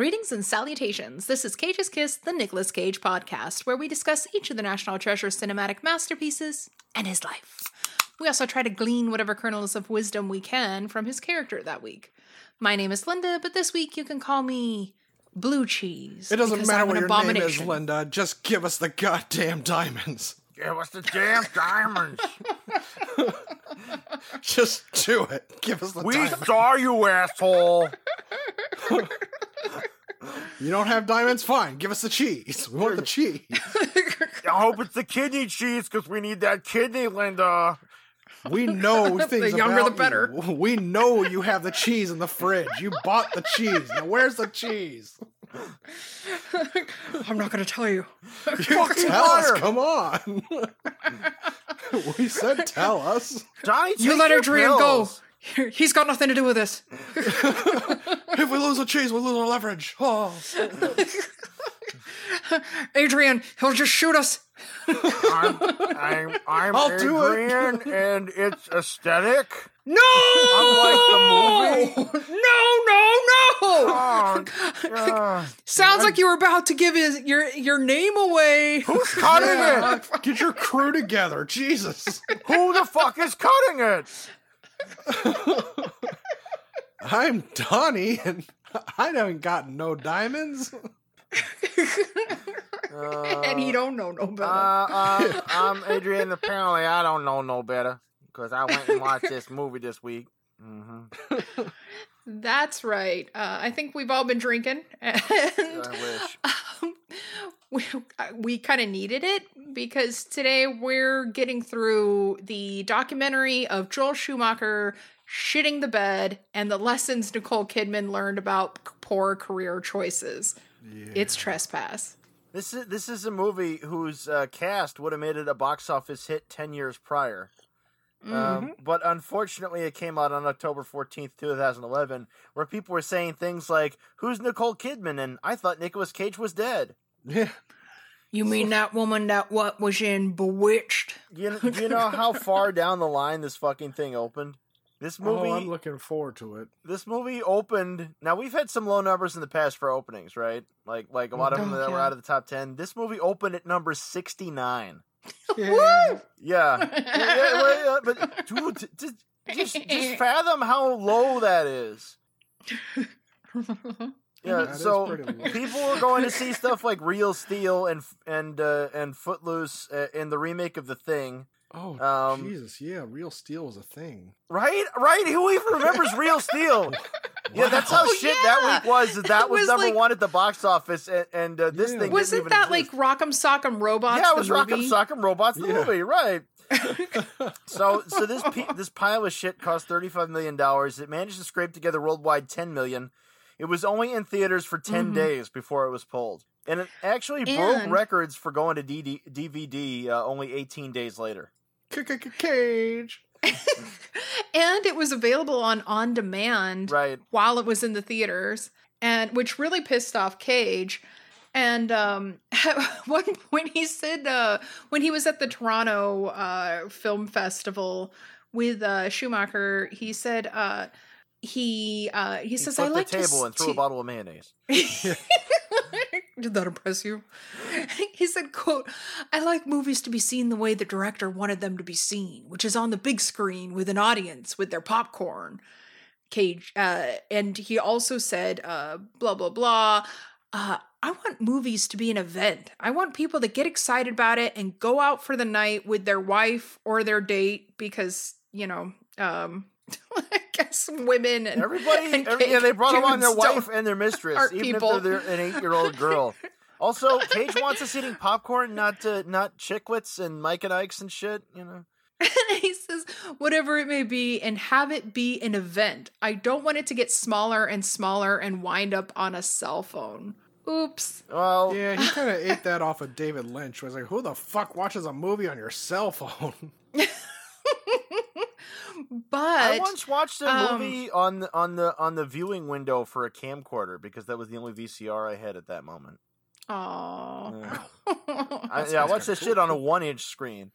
Greetings and salutations. This is Cage's Kiss, the Nicolas Cage podcast, where we discuss each of the National Treasure cinematic masterpieces and his life. We also try to glean whatever kernels of wisdom we can from his character that week. My name is Linda, but this week you can call me Blue Cheese. It doesn't because matter I'm what an your name is, abomination. Linda. Just give us the goddamn diamonds. Give us the damn diamonds. Just do it. Give us the We diamonds. saw you, asshole. You don't have diamonds? Fine. Give us the cheese. We want the cheese. I hope it's the kidney cheese because we need that kidney, Linda. We know things the younger the better. you. We know you have the cheese in the fridge. You bought the cheese. Now where's the cheese? I'm not going to tell you. Fucking Tell us. Come on. we said tell us. Johnny, You take let your Adrian go. Pills. He's got nothing to do with this. If we lose the cheese, we lose our leverage. Oh. Adrian, he'll just shoot us. I'm, I'm, I'm I'll do it. Adrian, and it's aesthetic. No! Unlike the movie. No, no, no! Oh, uh, Sounds like you were about to give his, your your name away. who's cutting Yeah. it? Get your crew together. Jesus. Who the fuck is cutting it? I'm Donnie, and I haven't gotten no diamonds. and he don't know no better. Uh, uh, I'm Adrian. Apparently, I don't know no better because I went and watched this movie this week. hmm That's right. Uh, I think we've all been drinking, and I wish. Um, we we kind of needed it because today we're getting through the documentary of Joel Schumacher shitting the bed and the lessons Nicole Kidman learned about poor career choices. It's trespass. This is this is a movie whose uh, cast would have made it a box office hit ten years prior. Um, but unfortunately, it came out on October fourteenth, two thousand eleven, where people were saying things like, "Who's Nicole Kidman?" and "I thought Nicolas Cage was dead." Yeah. You mean that woman that what was in Bewitched? You do you know how far down the line this fucking thing opened? This movie, Oh, I'm looking forward to it. this movie opened. Now we've had some low numbers in the past for openings, right? Like like a lot of oh, them Oh, that were out of the top ten. This movie opened at number sixty nine. Yeah. Yeah, yeah, yeah, yeah, but dude, t- t- just, just fathom how low that is. Yeah, That is so people were going to see stuff like Real Steel and and uh, and Footloose uh, in the remake of The Thing. Oh, Um, Jesus. Yeah, Real Steel was a thing. Right, right. Who even remembers Real Steel? Yeah, that's how Oh, shit yeah. that week was. That, that was, was number like- one at the box office, and, and uh, this Yeah. thing Wasn't didn't even that exist. like Rock'em Sock'em Robots? yeah, it the was Rock'em movie? Sock'em Robots the Yeah. movie, right? so, so this pe- this pile of shit cost thirty five million dollars. It managed to scrape together worldwide ten million. It was only in theaters for 10 Mhm. days before it was pulled, and it actually broke records for going to DD- DVD uh, only eighteen days later. Cage. and it was available on on demand Right? while it was in the theaters, and which really pissed off Cage. And um, at one point, he said uh, when he was at the Toronto uh, Film Festival with uh, Schumacher, he said uh, he uh, he, He says I like the table to and threw to- a bottle of mayonnaise. Did that impress you? He said, quote, I like movies to be seen the way the director wanted them to be seen, which is on the big screen with an audience with their popcorn. Cage, uh, and he also said, uh, blah, blah, blah. Uh, I want movies to be an event. I want people to get excited about it and go out for the night with their wife or their date because, you know, um, I guess women and Everybody, and every, yeah, they brought along their wife and their mistress, even people. if they're, they're an eight-year-old girl. Also, Cage wants us eating popcorn, not uh, not chiclets and Mike and Ike's and shit. You know, And he says, whatever it may be, and have it be an event. I don't want it to get smaller and smaller and wind up on a cell phone. Oops. well, Yeah, he kind of ate that off of David Lynch. Was like, who the fuck watches a movie on your cell phone? But I once watched a um, movie on the on the on the viewing window for a camcorder because that was the only VCR I had at that moment. Aw. Yeah. I, yeah, I watched this shit on a one-inch screen.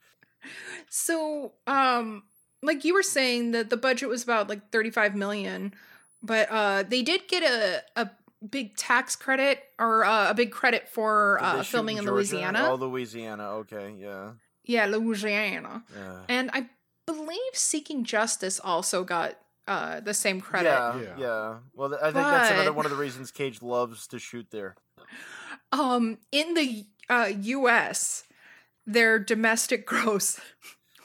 So, um, like you were saying that the budget was about like 35 million, but uh they did get a a big tax credit or uh, a big credit for uh, filming in Georgia? Louisiana. Oh, Louisiana. Okay, yeah. Yeah, Louisiana. Yeah. And I believe Seeking Justice also got uh the same credit. Yeah, Yeah. yeah. Well, th- I think that's another one of the reasons Cage loves to shoot there. Um in the uh US, their domestic gross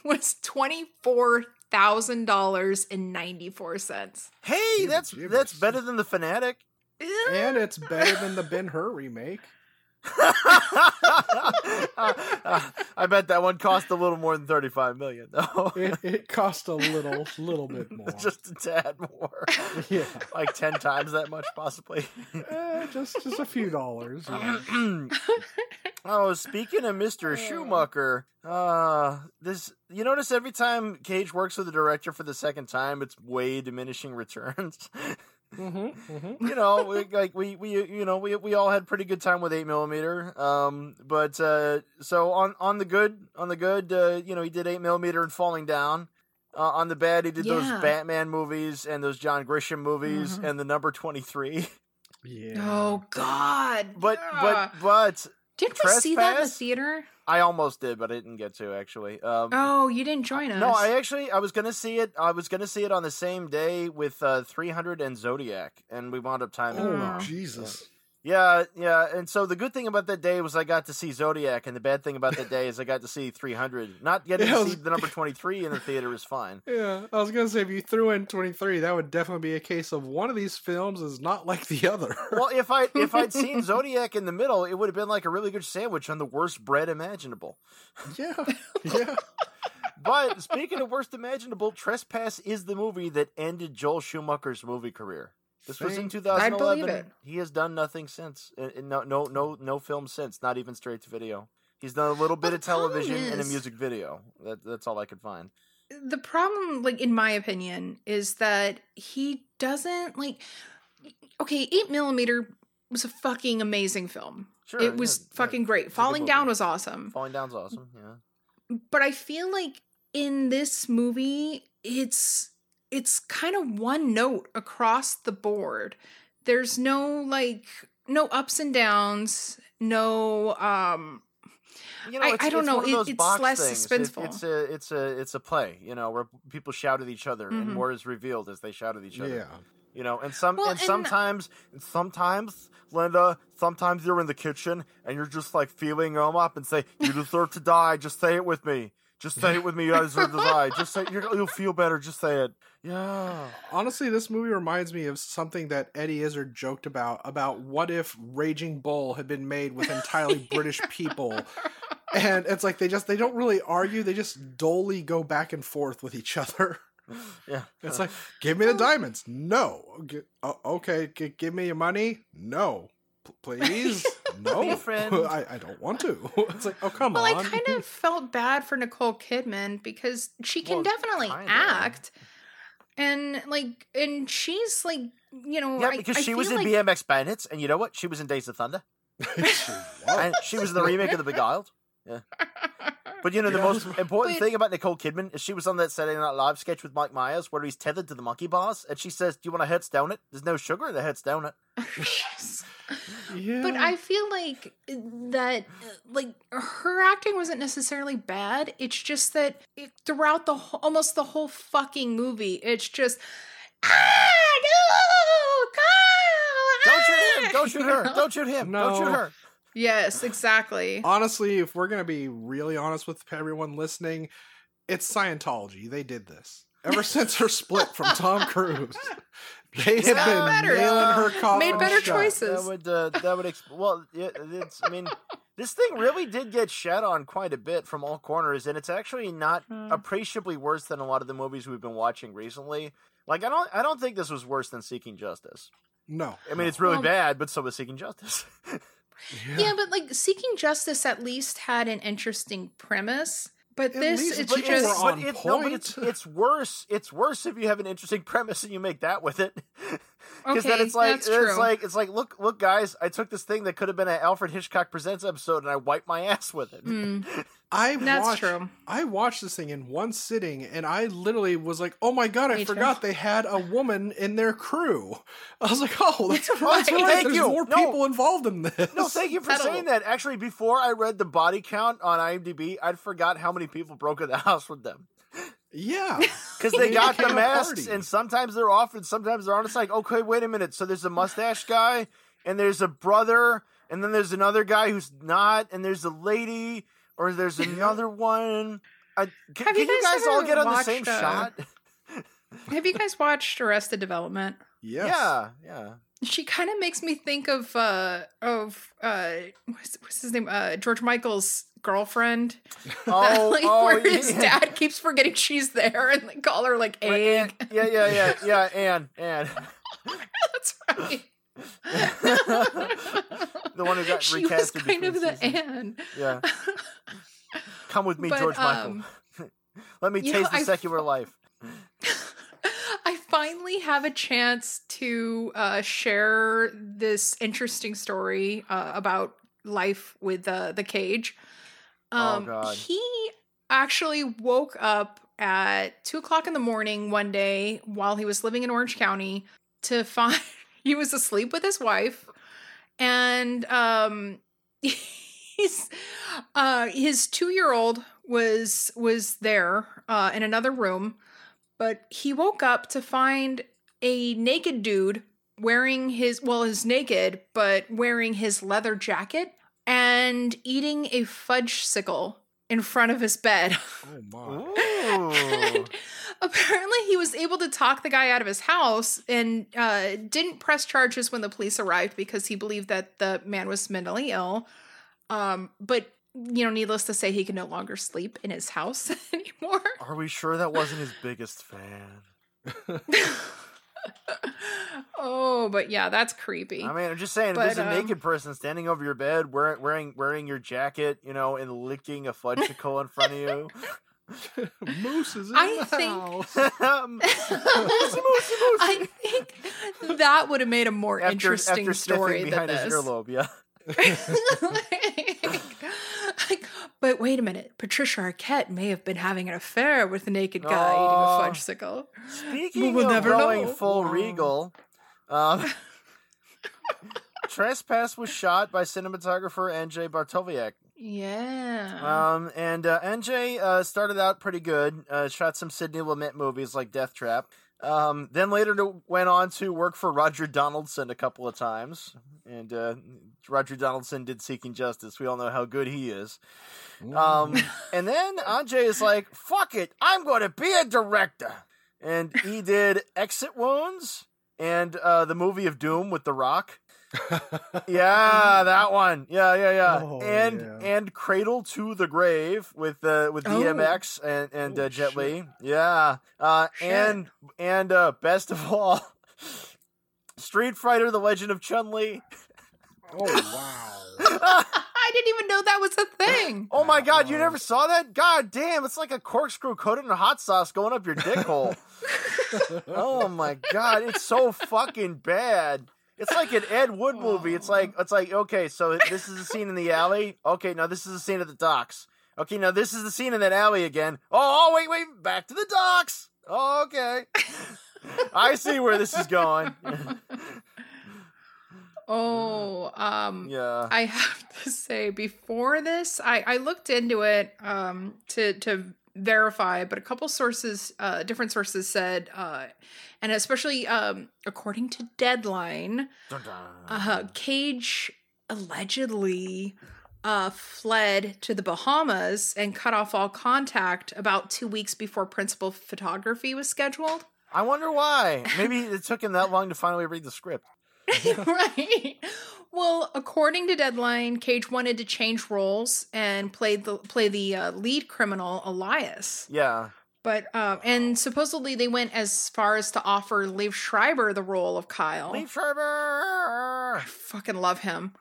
was $24,000.94. Hey, that's Jibber that's better than the Fanatic. And it's better than the Ben Hur remake. I bet that one cost a little more than thirty-five million, though. It, it cost a little, little bit more. just a tad more, yeah, like ten times that much, possibly. Eh, just just a few dollars. yeah. oh, speaking of Mister Schumacher, uh, this you notice every time Cage works with a director for the second time, it's way diminishing returns. Mhm, mhm. you know, we, like we we you know we we all had pretty good time with eight millimeter. Um, but uh, so on on the good on the good, uh, you know, he did eight millimeter and Falling Down. Uh, on the bad, he did those Batman movies and those John Grisham movies Mhm. and the number twenty three. Yeah. Oh God! But yeah. but but did we see that in the theater? I almost did, but I didn't get to actually. Um, Oh, you didn't join us. No, I actually I was gonna see it. I was gonna see it on the same day with uh, 300 and Zodiac, and we wound up timing it Oh wrong. Jesus! Yeah, yeah. And so the good thing about that day was I got to see Zodiac, and the bad thing about that day is I got to see 300. Not getting Yeah, to was- see the number 23 in the theater is fine. Yeah, I was gonna say if you threw in twenty three, that would definitely be a case of one of these films is not like the other. Well, if I if I'd seen Zodiac in the middle, it would have been like a really good sandwich on the worst bread imaginable. yeah, yeah. But speaking of worst imaginable, Trespass is the movie that ended Joel Schumacher's movie career. This was in Thank- 2011. it. He has done nothing since. Uh, No, no, no, no film since. Not even straight to video. He's done a little bit Well, of the problem television and a music video. That, that's all I could find. the problem, like in my opinion, is that he doesn't like. Okay, eight millimeter was a fucking amazing film. Sure, it was yeah, yeah. fucking great. It's a good Falling Down was awesome, Falling Down's awesome. Yeah. but I feel like in this movie, it's it's kind of one note across the board. There's no like no ups and downs, no um You know, I- it's, I don't it's know, One of it- it's box less things. It- suspenseful. it's a it's a it's a play. You know, where people shout at each other and Mhm. more is revealed as they shout at each other. Yeah. You know, and some Well, and and- sometimes sometimes Linda, sometimes you're in the kitchen and you're just like feeling them up and say, "You deserve to die." Just say it with me. Just say it with me. You deserve to die. Just say you're, you'll feel better. Just say it. Yeah. Honestly, this movie reminds me of something that Eddie Izzard joked about about what if Raging Bull had been made with entirely British people. And it's like they just they don't really argue, they just dully go back and forth with each other. Yeah. It's like, give me the diamonds. No. G- oh, okay, g- give me your money. No. P- please. No. Be a friend. I, I don't want to. It's like, oh come Well, on. I kind of felt bad for Nicole Kidman because she can Well, definitely kinda. act, and like, and she's like, you know, Yeah, because I she was in like- BMX Bandits, and you know what? She was in Days of Thunder, She was. and she was in the remake of The Beguiled. Yeah. But you know the Yeah. most important But- thing about Nicole Kidman is she was on that Saturday Night Live sketch with Mike Myers where he's tethered to the monkey bars, and she says, "Do you want a Hertz donut? There's no sugar in the Hertz donut." yeah. But I feel like that, uh, like her acting wasn't necessarily bad. It's just that it, throughout the whole, almost the whole fucking movie, it's just ah no, Kyle, Don't shoot ah!" him! Don't shoot her! know? Don't shoot him! Don't shoot her! Yes, exactly. honestly, if we're gonna be really honest with everyone listening, it's Scientology. They did this ever since her split from Tom Cruise. They have been better. nailing her coffin. Made better shut. choices. That would uh, that would exp- well, yeah, it's. I mean, this thing really did get shat on quite a bit from all corners, and it's actually not Hmm. appreciably worse than a lot of the movies we've been watching recently. Like, I don't, I don't think this was worse than Seeking Justice. No, I mean, it's really Well- bad, but so was Seeking Justice. Yeah, but like Seeking Justice at least had an interesting premise. But At this, least it's but just it's- but on it, no, but point. it's it's worse. It's worse if you have an interesting premise and you make that with it. Because then it's like it's true. like it's like look look guys, I took this thing that could have been an Alfred Hitchcock Presents episode and I wiped my ass with it. Mm, I that's watched, true. I watched this thing in one sitting, and I literally was like, "Oh my god, I Me too. forgot they had a woman in their crew." I was like, "Oh, that's, that's Right. right. Thank There's you. more No. people involved in this." No, thank you for Settle. saying that. Actually, before I read the body count on IMDb, I'd forgot how many people broke in the house with them. Yeah, Because they got the became masks, and sometimes they're off, and sometimes they're on. It's like, okay, wait a minute. So there's a mustache guy, and there's a brother, and then there's another guy who's not, and there's a lady, or there's another one. I, can, Have can you you guys guys all get on the same uh, shot? Have you guys watched Arrested Development? yes. Yeah, yeah. She kind of makes me think of uh of uh what's, what's his name uh George Michael's girlfriend. That, Oh, like, oh, where his dad keeps forgetting she's there and they call her like egg. Ann- yeah, yeah, yeah, yeah, Anne, Anne. That's right. The one who got she was kind of the seasons. Anne. Yeah. Come with me, But, George Michael. um, Let me you know, taste the secular life. Finally have a chance to uh, share this interesting story uh, about life with uh, the cage. Oh, Um, God. He actually woke up at two o'clock in the morning one day while he was living in Orange County to find he was asleep with his wife, and um, he's uh, his two year old was was there uh, in another room, but he woke up to find a naked dude wearing his well, is naked but wearing his leather jacket and eating a fudge sickle in front of his bed. Oh my. Ooh. Apparently, he was able to talk the guy out of his house and uh, didn't press charges when the police arrived because he believed that the man was mentally ill. Um, but you know, needless to say, he can no longer sleep in his house anymore. Are we sure that wasn't his biggest fan? oh, but yeah, that's creepy. I mean, I'm just saying, if But, there's a um, naked person standing over your bed, wearing wearing wearing your jacket, you know, and licking a fudgicle in front of you. Moose is in I the think- house. Um, I think that would have made a more after, interesting after story sniffing than behind his this. earlobe, yeah. Like, but wait a minute, Patricia Arquette may have been having an affair with a naked guy Oh. eating a fudgesicle. Speaking we'll of never going know. full regal, um, Trespass was shot by cinematographer Andrzej Bartkowiak. Yeah. Um, and uh, Andrzej uh, started out pretty good. Uh, shot some Sidney Lumet movies like Death Trap. Um, then later to, went on to work for Roger Donaldson a couple of times. And uh, Roger Donaldson did Seeking Justice. We all know how good he is. Um, and then Andrzej is like, fuck it, I'm going to be a director. And he did Exit Wounds and uh, the movie of Doom with The Rock. Yeah, that one. Yeah, yeah, yeah. Oh, and yeah. and Cradle to the Grave with uh, with Oh. DMX and and Oh, uh, Jet. Li. Yeah. Uh, Shit. and and uh, best of all, Street Fighter: The Legend of Chun Li. oh wow. I didn't even know that was a thing. Oh my god, you never saw that? God damn, it's like a corkscrew coated in hot sauce going up your dick hole. oh my god, it's so fucking bad. It's like an Ed Wood movie. It's like it's like okay, so this is a scene in the alley. Okay, now this is a scene at the docks. Okay, now this is the scene in that alley again. Oh, oh wait, wait, back to the docks. Oh, okay. I see where this is going. Oh, um, yeah. I have to say, before this, I, I looked into it um, to to verify, but a couple sources, uh, different sources said, uh, and especially um, according to Deadline, uh, Cage allegedly uh, fled to the Bahamas and cut off all contact about two weeks before principal photography was scheduled. I wonder why. Maybe it took him that long to finally read the script. right. Well, according to Deadline, Cage wanted to change roles and play the play the uh, lead criminal Elias. Yeah. But uh, and supposedly they went as far as to offer Liev Schreiber the role of Kyle. Liev Schreiber. I fucking love him.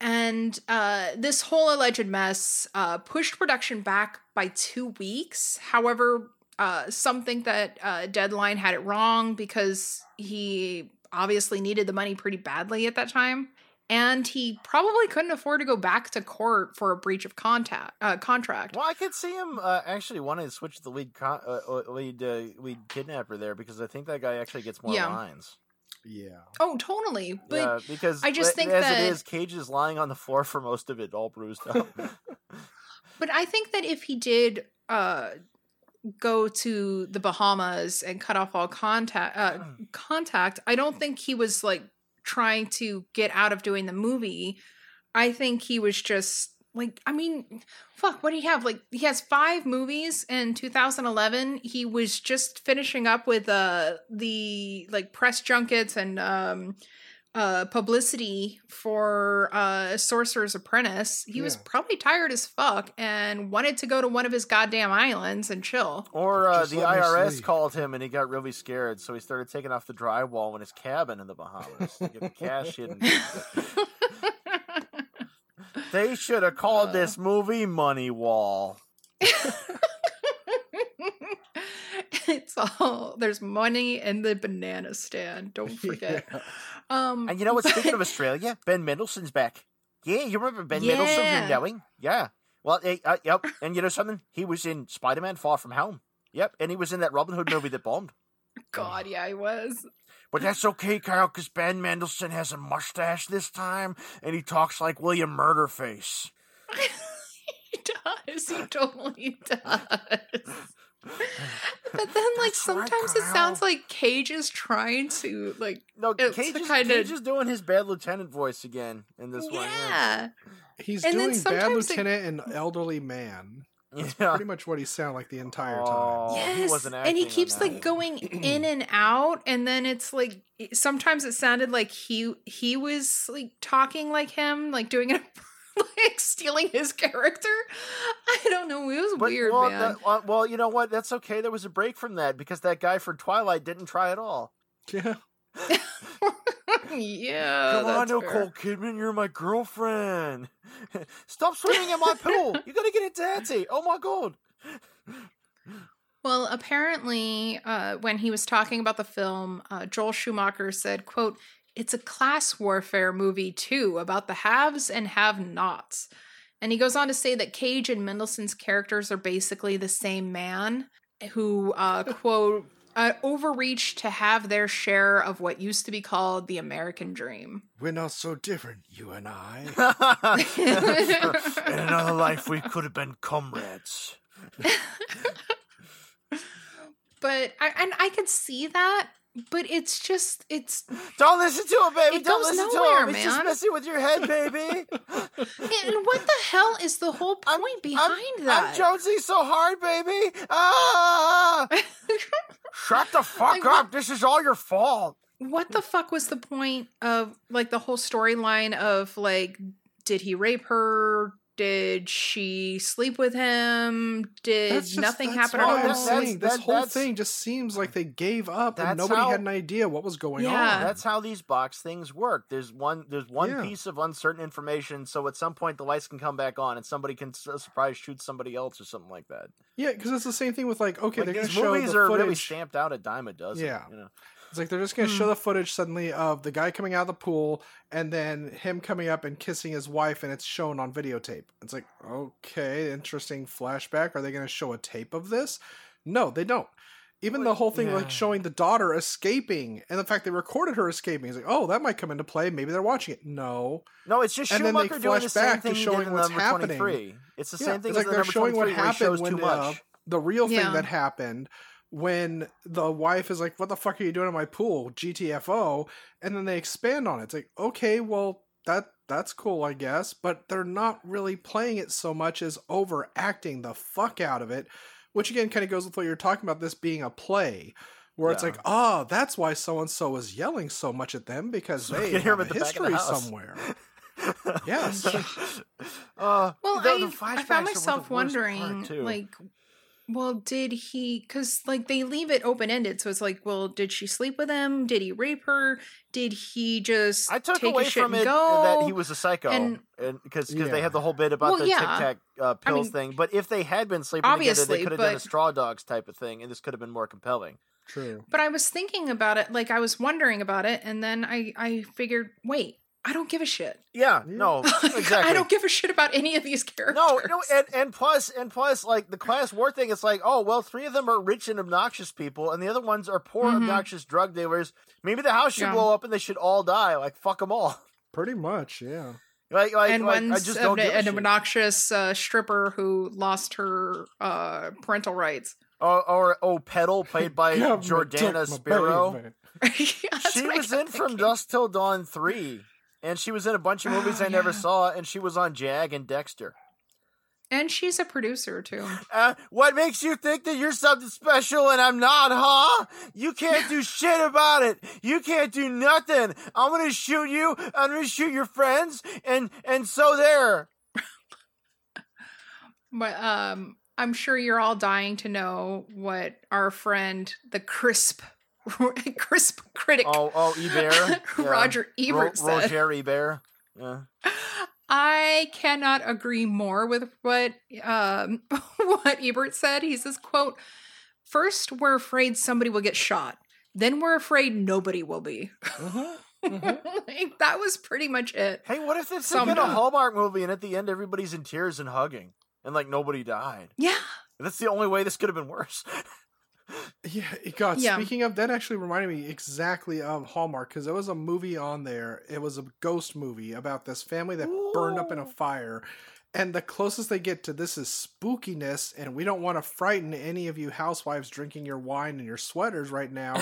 And uh, this whole alleged mess uh, pushed production back by two weeks. However, uh, some think that uh, Deadline had it wrong because he obviously needed the money pretty badly at that time. And he probably couldn't afford to go back to court for a breach of contact uh, contract. Well, I could see him uh, actually wanting to switch the lead con- uh, uh, lead uh, lead kidnapper there because I think that guy actually gets more Yeah. lines. Yeah. Oh, totally. But yeah, because I just a- think as that- it is, Cage is lying on the floor for most of it, all bruised up. But I think that if he did uh go to the Bahamas and cut off all contact uh contact, I don't think he was like trying to get out of doing the movie. I think he was just like I mean, fuck, what do he have? Like he has 5 movies in 2011. He was just finishing up with uh the like press junkets and um uh publicity for uh sorcerer's apprentice he was probably tired as fuck and wanted to go to one of his goddamn islands and chill or uh, the IRS called him and he got really scared, so he started taking off the drywall in his cabin in the Bahamas to get the cash hidden. They should have called Uh. this movie Money Wall. it's all there's money in the banana stand don't forget Yeah. um And you know what? Speaking of Australia, Ben Mendelsohn's back. Yeah, you remember Ben Mendelsohn Yeah. from Knowing? Yeah. Well, eh, uh, yep. And you know something? He was in Spider Man Far From Home. Yep. And he was in that Robin Hood movie that bombed. god yeah he was But that's okay, Kyle, because Ben Mendelsohn has a mustache this time, and he talks like William Murderface. he does he totally does but then like That's right, sometimes it sounds like cage is trying to like No, Cage is, kinda- Cage is doing his bad lieutenant voice again in this one. yeah He's And doing bad sometimes it- lieutenant and elderly man. Yeah. Pretty much what he sounded like the entire Oh, time. he yes, wasn't and he keeps like going in and out, and then it's like sometimes it sounded like he he was like talking like him, like doing it, like stealing his character. I don't know. It was But, weird, well, man. that- well, you know what? That's okay. There was a break from that because that guy for Twilight didn't try at all. Yeah. yeah, Come on, Nicole. Kidman, you're my girlfriend. Stop swimming in my pool. You gotta get it dirty. Oh my god. Well, apparently, uh, when he was talking about the film, uh, Joel Schumacher said, "quote It's a class warfare movie too, about the haves and have-nots." And he goes on to say that Cage and Mendelsohn's characters are basically the same man who, uh, quote, uh, overreach to have their share of what used to be called the American dream. We're not so different, you and I. in another life, we could have been comrades. But I and I could see that, but it's just it's Don't listen to him, baby. It Don't goes listen nowhere, to him. He's just man. messing with your head, baby. and what the hell is the whole I'm- point behind I'm, that? I'm jonesing so hard, baby. Ah! Shut the fuck Like, up. This is all your fault. what the fuck was the point of like the whole storyline of like did he rape her did she sleep with him did That's just- nothing happen what at I'm all saying. This that- whole thing just seems like they gave up and nobody how- had an idea what was going Yeah. on. That's how these box things work. There's one there's one Yeah. piece of uncertain information, so at some point the lights can come back on and somebody can s- surprise shoot somebody else or something like that. Yeah, because it's the same thing with like, okay, like they're going to these show movies the are footage. really stamped out a dime a dozen. Yeah. you know. It's like they're just going to Hmm. show the footage suddenly of the guy coming out of the pool and then him coming up and kissing his wife, and it's shown on videotape. It's like, okay, interesting flashback. Are they going to show a tape of this? No, they don't. Even the whole thing, yeah. like showing the daughter escaping, and the fact they recorded her escaping, is like, oh, that might come into play. Maybe they're watching it. No, No, it's just And then they Schumacher doing the flash back to thing showing in what's happening. 23. It's the Yeah, same thing it's as like the they're number showing 23 what happened when too uh, much. the real thing Yeah. that happened when the wife is like, "What the fuck are you doing in my pool?" GTFO, and then they expand on it. It's like, okay, well that that's cool, I guess, but they're not really playing it so much as overacting the fuck out of it, which again kind of goes with what you're talking about. This being a play. Where it's like, oh, that's why so and so was yelling so much at them because they can hear have him a at the back of the history somewhere. Yes. uh, well the- I, the I found myself wondering like Well, did he? Because like they leave it open ended, so it's like, well, did she sleep with him? Did he rape her? Did he just I took take away his shit from it go? that he was a psycho, and- and because Yeah. they had the whole bit about Well, the yeah. Tic Tac uh, I pills mean, thing. But if they had been sleeping together, they could have done a straw dogs type of thing, and this could have been more compelling. True. But I was thinking about it, like I was wondering about it, and then I I figured, wait, I don't give a shit. Yeah, Yeah. no, exactly. I don't give a shit about any of these characters. No, no, and, and plus, and plus, like the class war thing, it's like, oh, well, three of them are rich and obnoxious people, and the other ones are poor, Mhm. obnoxious drug dealers. Maybe the house should Yeah. blow up and they should all die. Like, fuck them all. Pretty much, yeah. Like, like, and like I one's just an, don't give an obnoxious uh, stripper who lost her uh, parental rights. Or, or oh, Petal, played by Government Jordana took my Spiro. Yeah, She was kept in From. Dusk Till Dawn 3. And she was in a bunch of movies Oh, I never yeah. saw, and she was on Jag and Dexter. and she's a producer too. Uh, what makes you think that you're something special and I'm not, huh? You can't do shit about it. You can't do nothing. I'm gonna shoot you. I'm gonna shoot your friends, and and so there. But um, I'm sure you're all dying to know what our friend, the crisp, crisp critic, Oh, oh, Ebert. Yeah. Roger Ebert Ro- said. Roger Ebert. Yeah. I cannot agree more with what um what Ebert said. He says, "quote First, we're afraid somebody will get shot. Then we're afraid nobody will be." like, that was pretty much it. Hey, what if it's Summed been a. Hallmark movie and at the end everybody's in tears and hugging and like nobody died? Yeah. That's the only way this could have been worse. Yeah, God. Yeah. Speaking of that, actually reminded me exactly of Hallmark because there was a movie on there. It was a ghost movie about this family that burned up in a fire, and the closest they get to this is spookiness. And we don't want to frighten any of you housewives drinking your wine and your sweaters right now.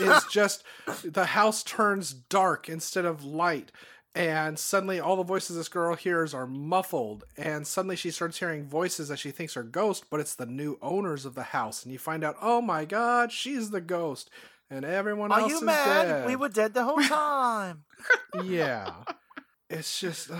is just the house turns dark instead of light. And suddenly, all the voices this girl hears are muffled. And suddenly, she starts hearing voices that she thinks are ghosts, but it's the new owners of the house. And you find out, oh my god, she's the ghost. And everyone Are else you is mad? dead. We were dead the whole time. yeah. It's just.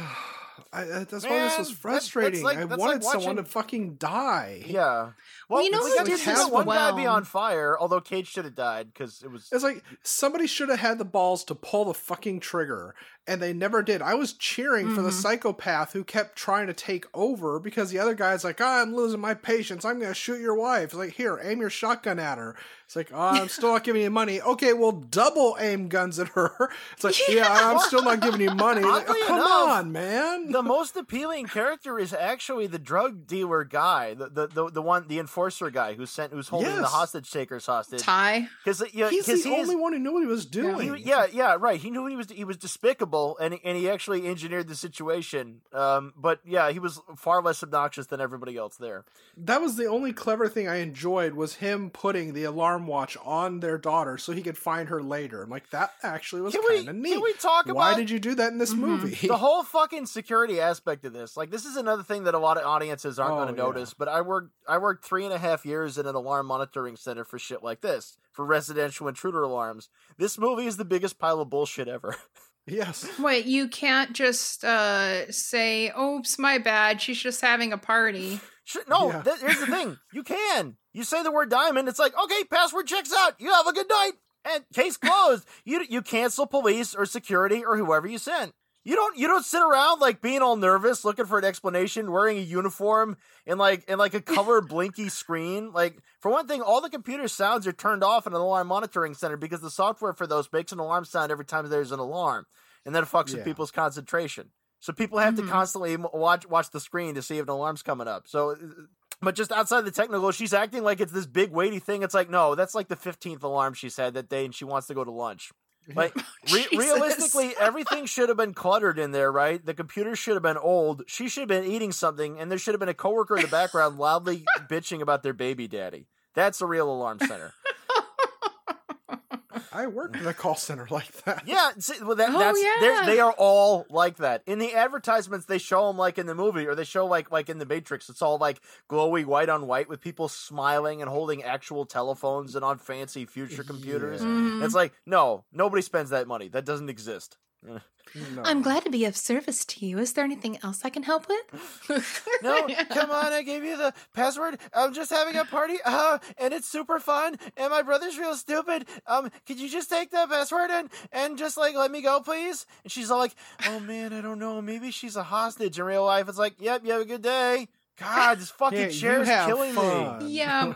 I, I- that's why this was frustrating. that's like- I wanted like someone to fucking die. yeah. Well, you know we who got to did see this that one guy be on fire, although Cage should have died because it was. It's like somebody should have had the balls to pull the fucking trigger, and they never did. I was cheering for the Mhm. psychopath who kept trying to take over because the other guy's like, oh, I'm losing my patience. I'm going to shoot your wife. It's like, here, aim your shotgun at her. It's like, oh, I'm still not giving you money. Okay, well, double aim guns at her. It's like, yeah, I'm still not giving you money. Like, oh, come enough, on, man. the most appealing character is actually the drug dealer guy, the the, the, the one, the enforcer guy who's sent, who's holding the hostage takers hostage. Ty. Because yeah, he's the because he's only one who knew what he was doing. He, yeah, yeah, right. He knew he was he was despicable, and and he actually engineered the situation. Um, but yeah, he was far less obnoxious than everybody else there. that was the only clever thing I enjoyed was him putting the alarm watch on their daughter so he could find her later. I'm like, that actually was kind of neat. can we talk Why about did you do that in this Mhm. movie? the whole fucking security aspect of this? Like, this is another thing that a lot of audiences aren't Oh, going to yeah. notice. But I worked I worked three and a half years in an alarm monitoring center for shit like this for residential intruder alarms. This movie is the biggest pile of bullshit ever. yes. Wait, you can't just uh say, "Oops, my bad. She's just having a party." Sure, no, Yeah. th- here's the thing. You can. You say the word diamond, it's like, okay, password checks out. You have a good night. And case closed. you you cancel police or security or whoever you sent. You don't you don't sit around like being all nervous looking for an explanation, wearing a uniform and like and like a color blinky screen. Like for one thing, all the computer sounds are turned off in an alarm monitoring center because the software for those makes an alarm sound every time there's an alarm. And then it fucks Yeah. with people's concentration. So people have Mhm. to constantly watch watch the screen to see if an alarm's coming up. So, uh, but just outside the technical, she's acting like it's this big weighty thing. It's like no, that's like the fifteenth alarm she's had that day, and she wants to go to lunch. Like re- realistically, everything should have been cluttered in there, right? The computer should have been old. She should have been eating something, and there should have been a coworker in the background loudly bitching about their baby daddy. That's a real alarm center. I worked in a call center like that. Yeah, see, well, that, Oh, that's they're- yeah. they are all like that. In the advertisements, they show them like in the movie, or they show like like in the Matrix. It's all like glowy white on white with people smiling and holding actual telephones and on fancy future computers. Yeah. Mhm. It's like no, nobody spends that money. That doesn't exist. No. I'm glad to be of service to you. Is there anything else I can help with? No, come on, I gave you the password. I'm just having a party, uh, and it's super fun, and my brother's real stupid. Um, could you just take the password and and just like let me go, please? And she's all like, Oh man, I don't know. Maybe she's a hostage in real life. It's like, Yep, you have a good day. God, this fucking Yeah, you chair is have killing me. yeah.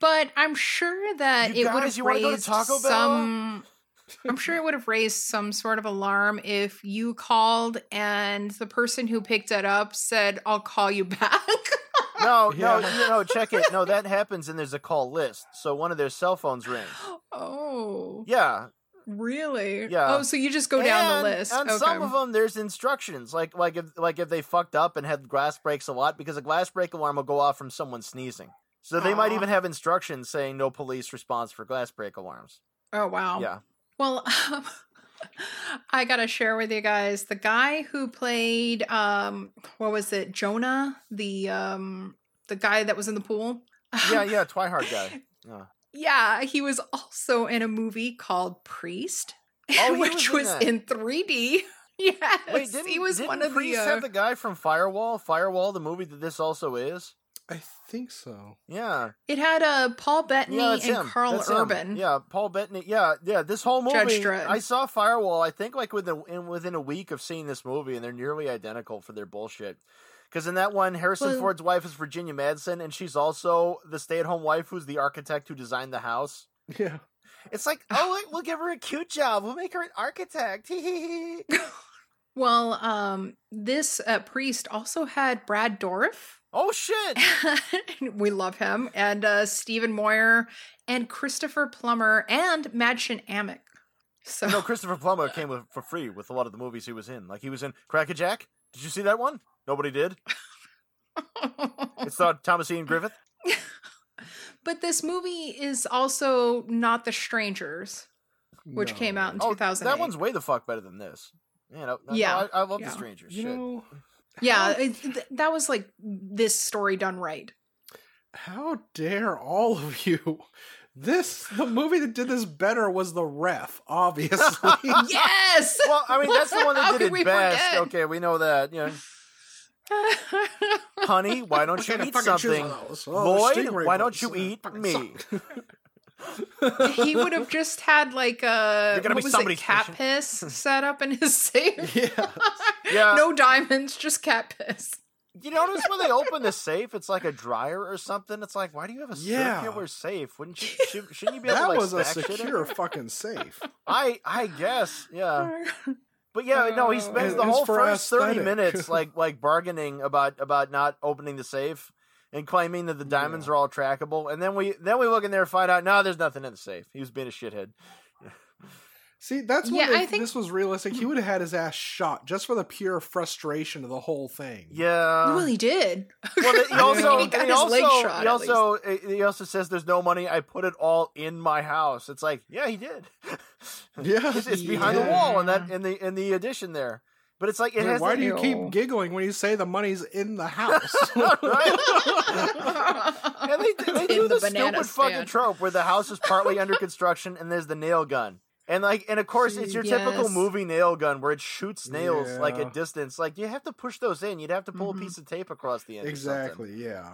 But I'm sure that You it would guys, have you wanna go to raised Taco Bell? some. I'm sure it would have raised some sort of alarm if you called and the person who picked it up said, "I'll call you back." No, no, Yeah. you know, check it. No, that happens, and there's a call list. So one of their cell phones rings. oh, Yeah, really? Yeah. Oh, so you just go down the list. On okay. some of them, there's instructions, like like if like if they fucked up and had glass breaks a lot, because a glass break alarm will go off from someone sneezing. So they might even have instructions saying no police response for glass break alarms. oh wow. Yeah. Well, I gotta share with you guys the guy who played um what was it Jonah the um the guy that was in the pool. Yeah, yeah, Twihard guy. Yeah. Yeah, he was also in a movie called Priest, Oh, which was was, in in 3D. Yes, Wait, didn't he was one of Priest the. have Uh, the guy from Firewall? Firewall, the movie that this also is. I think so. Yeah, it had uh, Paul Bettany yeah, and him. Carl That's him. Urban. Yeah, Paul Bettany. Yeah, yeah. This whole movie, I saw Firewall. I think like within in, within a week of seeing this movie, and they're nearly identical for their bullshit. Because in that one, Harrison Well- Ford's wife is Virginia Madsen, and she's also the stay-at-home wife who's the architect who designed the house. Yeah. It's like, oh, we'll give her a cute job. We'll make her an architect. Well, um, this uh, priest also had Brad Dourif. oh shit! we love him, and uh, Stephen Moyer, and Christopher Plummer, and Madchen Amick. So No, Christopher Plummer came with, for free with a lot of the movies he was in. Like he was in Crackerjack. Did you see that one? Nobody did. it's starred Thomas Ian Griffith. but this movie is also not The Strangers, which No. came out in Oh, 2008. that one's way the fuck better than this. You know, no, Yeah, I, I love yeah. the strangers. You Shit. know, yeah, it, th- that was like this story done right. how dare all of you? This the movie that did this better was the ref, obviously. yes. well, I mean, that's the one that did it best. forget? Okay, we know that. You know, honey, why don't you eat something? are? Oh, Lloyd, why don't you eat me? Suck. he would have just had like a what was it, cat patient. piss set up in his safe. yeah. Yeah. no diamonds, just cat piss. You notice when they open the safe, it's like a dryer or something. It's like, why do you have a Yeah. circular safe? Wouldn't you? Should, shouldn't you be able That to like was a stack shit secure fucking safe. I I guess, yeah. But yeah, no, he uh, spends the whole for first thirty minutes like like bargaining about about not opening the safe and claiming that the diamonds Yeah. are all trackable, and then we then we look in there and find out no, there's nothing in the safe. He was being a shithead. See, that's Yeah, what I think- this was realistic. He would have had his ass shot just for the pure frustration of the whole thing. Yeah. well, he did. Well, he also, he got and his he also, shot. he also, he also says there's no money. I put it all in my house. It's like, yeah, he did. Yeah. It's, it's behind the wall in that in the in the addition there. But it's like it Like, has. why the- do you keep giggling when you say the money's in the house? and they, they In do the the, banana stupid fucking trope where the house is partly under construction and there's the nail gun. And like, and of course, it's your typical movie nail gun where it shoots nails like a distance. Like you have to push those in. You'd have to pull Mhm. a piece of tape across the end. or exactly. Yeah.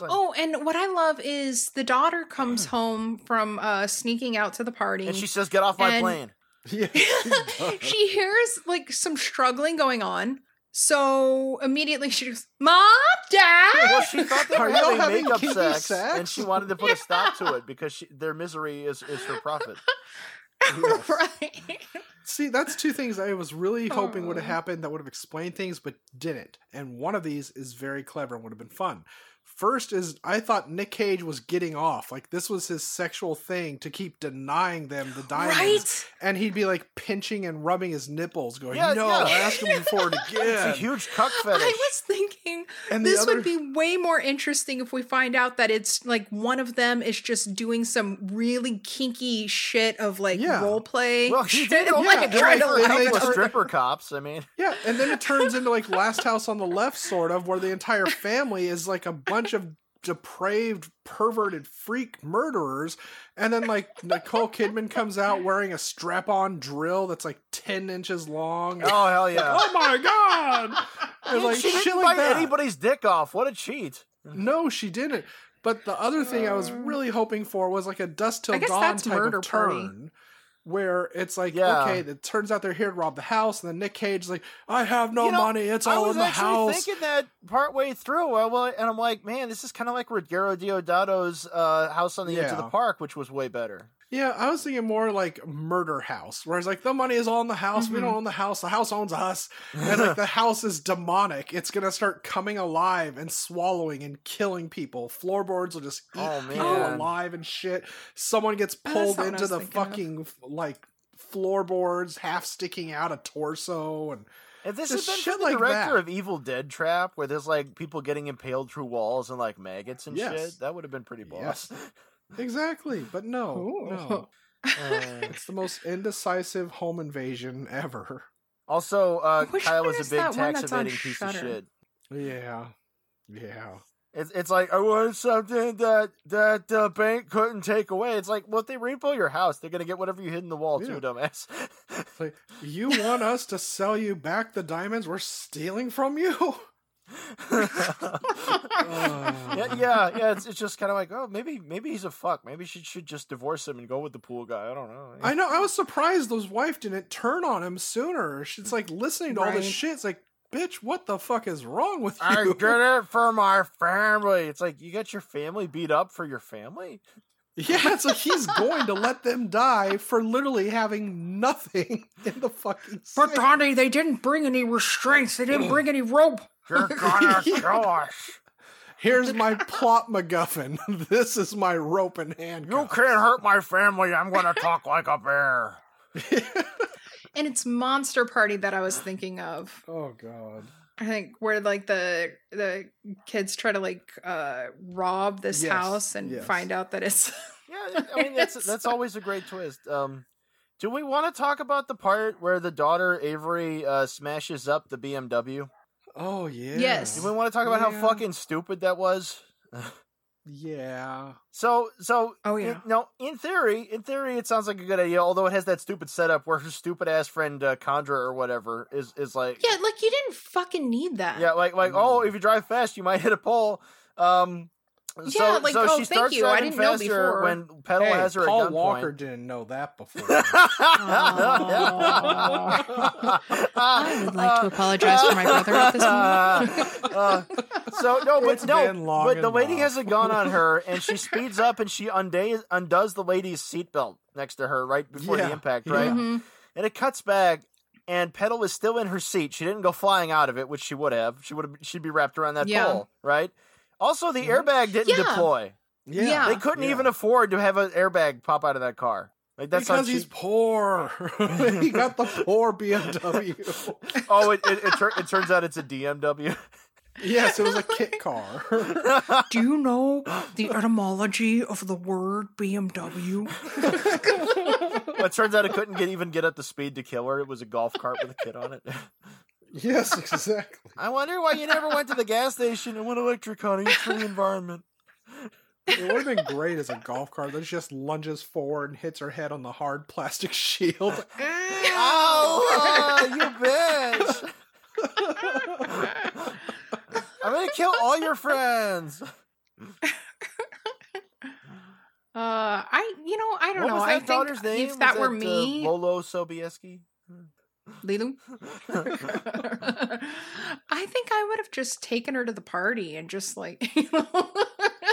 Like- Oh, and what I love is the daughter comes home from uh, sneaking out to the party. and she says, "Get off my and- plane." Yeah. she she hears like some struggling going on. So immediately she goes, Mom, Dad. Well, she thought they Are were y'all having having makeup kinky sex, sex? and she wanted to put a stop to it because she, their misery is, is her profit. Yes. right. See, that's two things I was really hoping would have Oh. happened that would have explained things, but didn't. And one of these is very clever and would have been fun. First is I thought Nick Cage was getting off. Like this was his sexual thing to keep denying them the diamonds. Right? And he'd be like pinching and rubbing his nipples, going, Yeah, No, yeah. ask him for it It's a again. huge cuck fetish. I was thinking And this other- would be way more interesting if we find out that it's like one of them is just doing some really kinky shit of like Yeah. role play. well, he did and, yeah, like, and trying they- to and rough they it with turn- up. stripper cops. I mean, Yeah, and then it turns into like Last House on the Left, sort of, where the entire family is like a bunch of depraved, perverted freak murderers. And then like Nicole Kidman comes out wearing a strap-on drill that's like ten inches long. Oh hell yeah! oh my god! It's like she shit didn't like bite that. anybody's dick off. What a cheat! No, she didn't. But the other thing I was really hoping for was like a Dusk Till Dawn type Murder of Party. Where it's like, Yeah. okay, it turns out they're here to rob the house, and then Nick Cage's like, I have no You know, money, it's all in the house." I was thinking that partway through, I- well, and I'm like, man, this is kind of like Ruggero Deodato's uh, House on the Edge of the Park, which was way better. Yeah, I was thinking more like murder house, where it's like the money is all in the house. We Mhm. don't own the house. The house owns us. And like the house is demonic. It's gonna start coming alive and swallowing and killing people. Floorboards will just eat Oh, people alive and shit. Someone gets Oh, pulled not what I into the thinking of. fucking like floorboards, half sticking out a torso, and If this Just had been shit the like director that. of Evil Dead Trap, where there's like people getting impaled through walls and like maggots and Yes. shit, that would have been pretty boss. Yes. exactly. But no, Ooh. no, Uh, it's the most indecisive home invasion ever. also, uh, Which Kyle one is is a big tax evading piece of shit. Yeah, yeah. It's it's like I wanted something that that the bank couldn't take away. It's like, well, if they repo your house, they're gonna get whatever you hid in the wall Yeah. too, dumbass. It's like, you want us to sell you back the diamonds we're stealing from you? yeah, yeah, yeah. It's, it's just kind of like, oh, maybe maybe he's a fuck. Maybe she should just divorce him and go with the pool guy. I don't know. I know. I was surprised his wife didn't turn on him sooner. She's like listening to all this Right. shit. It's like, bitch, what the fuck is wrong with I you? did it for my family. It's like you got your family beat up for your family. Yeah, it's like he's going to let them die for literally having nothing in the fucking. But sink. honey, they didn't bring any restraints. They didn't bring any rope. You're gonna kill us. Here's my plot MacGuffin. This is my rope and handcuffs. You can't hurt my family. I'm gonna talk like a bear. And it's Monster Party that I was thinking of. oh god. I think where like the the kids try to like uh rob this Yes, house and yes. find out that it's Yeah, I mean that's that's always a great twist. Um, do we want to talk about the part where the daughter Avery uh, smashes up the BMW? Oh yeah. Yes. Do we want to talk about Yeah. how fucking stupid that was? Yeah. So, so Oh, in- yeah. no. In theory, in theory, it sounds like a good idea. Although it has that stupid setup where her stupid ass friend uh, Condra or whatever is is like, Yeah, like you didn't fucking need that. yeah, like like oh, if you drive fast, you might hit a pole. Um, so, Yeah, like, so oh, she thank starts you, I driving didn't know faster before. when Petal Hey, has her Paul at gunpoint. Walker didn't know that before. I would like to apologize for my brother at this moment. Uh, so no, but It's no, been long but the lady enough. has a gun on her, and she speeds up and she undays, undoes the lady's seatbelt next to her right before Yeah, the impact, yeah. right? Mhm. And it cuts back, and Petal is still in her seat. She didn't go flying out of it, which she would have. She would have. She'd be wrapped around that Yeah. pole, right? Also, the airbag didn't Yeah. deploy. Yeah. They couldn't yeah. even afford to have an airbag pop out of that car. Like that's because how he's poor. he got the poor BMW. Oh, it it, it, tur- it turns out it's a DMW. yes, it was a kit car. Do you know the etymology of the word BMW? it turns out it couldn't get even get up the speed to kill her. It was a golf cart with a kid on it. Yes, exactly. I wonder why you never went to the gas station and went electric, honey. It's for the environment. It would have been great as a golf cart that just lunges forward and hits her head on the hard plastic shield. Oh, you bitch! I'm gonna kill all your friends. Uh, I you know I don't what know. was I daughter's think name? if that Was were uh, me, Lolo Sobieski. Lilu. I think I would have just taken her to the party and just like you know,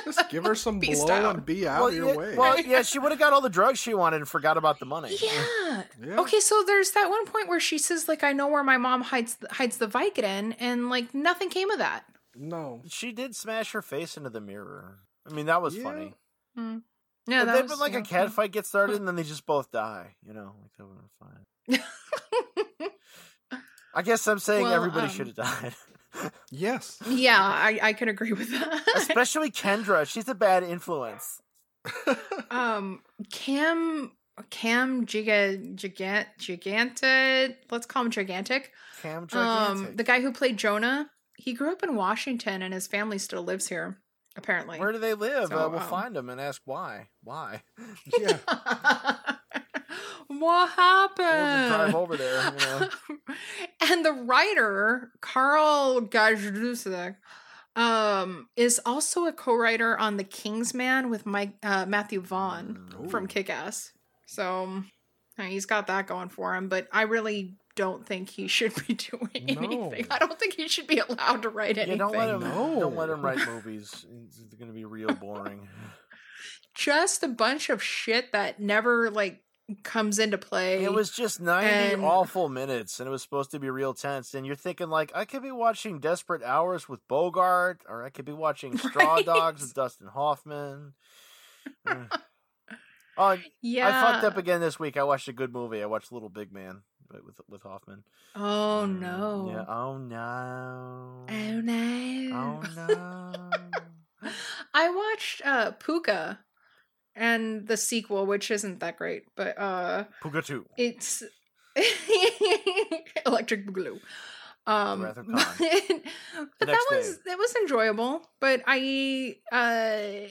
Just give her some Peaced blow out. and be out Well, of your yeah, way. well, yeah, she would have got all the drugs she wanted and forgot about the money. Yeah. Yeah. Okay, so there's that one point where she says like I know where my mom hides hides the Vicodin and like nothing came of that. No. She did smash her face into the mirror. I mean, that was Yeah. funny. Hmm. Yeah, But that then, was, but like yeah. a cat fight gets started and then they just both die. You know, like that would have been fine. I guess I'm saying Well, everybody um, should have died. Yes. yeah, I, I can agree with that. Especially Kendra. She's a bad influence. um, Cam Cam Giga Gigant Giganted. Let's call him Gigantic. Cam Um, Gigantic. the guy who played Jonah. He grew up in Washington and his family still lives here. apparently. Where do they live? So, uh, we'll um, find them and ask why. Why? Yeah. what We'll drive happened? over there. You know. and the writer, Karl Gajdusek, um, is also a co-writer on The Kingsman with Mike uh, Matthew Vaughn Mm. from Kick-Ass. So he's got that going for him, but I really don't think he should be doing No. anything. I don't think he should be allowed to write Yeah, anything. don't let him. Don't let him write movies. It's going to be real boring. Just a bunch of shit that never like comes into play. It was just 90 And- awful minutes, and it was supposed to be real tense. And you're thinking, like, I could be watching Desperate Hours with Bogart, or I could be watching Straw Right. Dogs with Dustin Hoffman. Oh, yeah. I fucked up again this week. I watched a good movie. I watched Little Big Man with with Hoffman. Oh Mm, no. Yeah. Oh no. Oh no. Oh no. I watched uh Pooka and the sequel, which isn't that great, but uh Pooka 2. it's Electric Boogaloo. Um but, but that was that was enjoyable. But I uh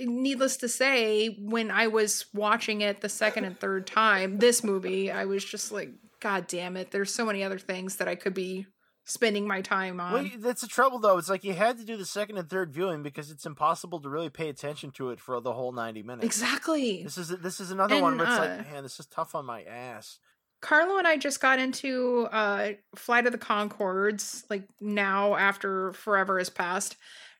needless to say, when I was watching it the second and third time, this movie, I was just like, God damn it, there's so many other things that I could be spending my time on. Well, that's the trouble, though. It's like you had to do the second and third viewing because it's impossible to really pay attention to it for the whole ninety minutes. exactly. This is this is another one And, where it's uh, like, man, this is tough on my ass. Carlo and I just got into uh Flight of the Conchords like now after forever has passed.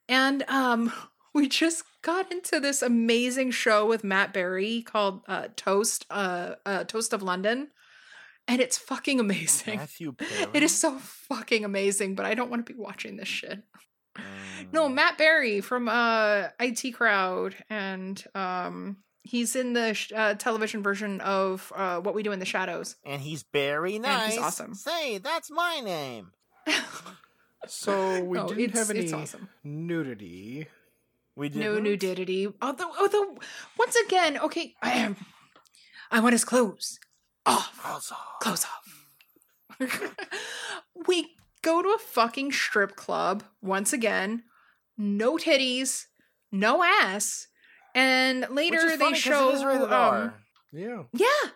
And um we just got into this amazing show with Matt Berry called uh Toast uh, uh Toast of London. And it's fucking amazing. Matthew Perry. It is so fucking amazing, but I don't want to be watching this shit. Mm. No, Matt Berry from uh IT Crowd and um he's in the sh- uh, television version of uh What We Do in the Shadows. and he's very nice. he's awesome. Say, that's my name. So we Oh, didn't have any it's awesome. nudity. We did No nudity. Although, although, once again, okay, I am. I want his clothes off. Clothes off. we go to a fucking strip club once again. No titties, no ass, and later they show. it is rated um. Yeah. yeah,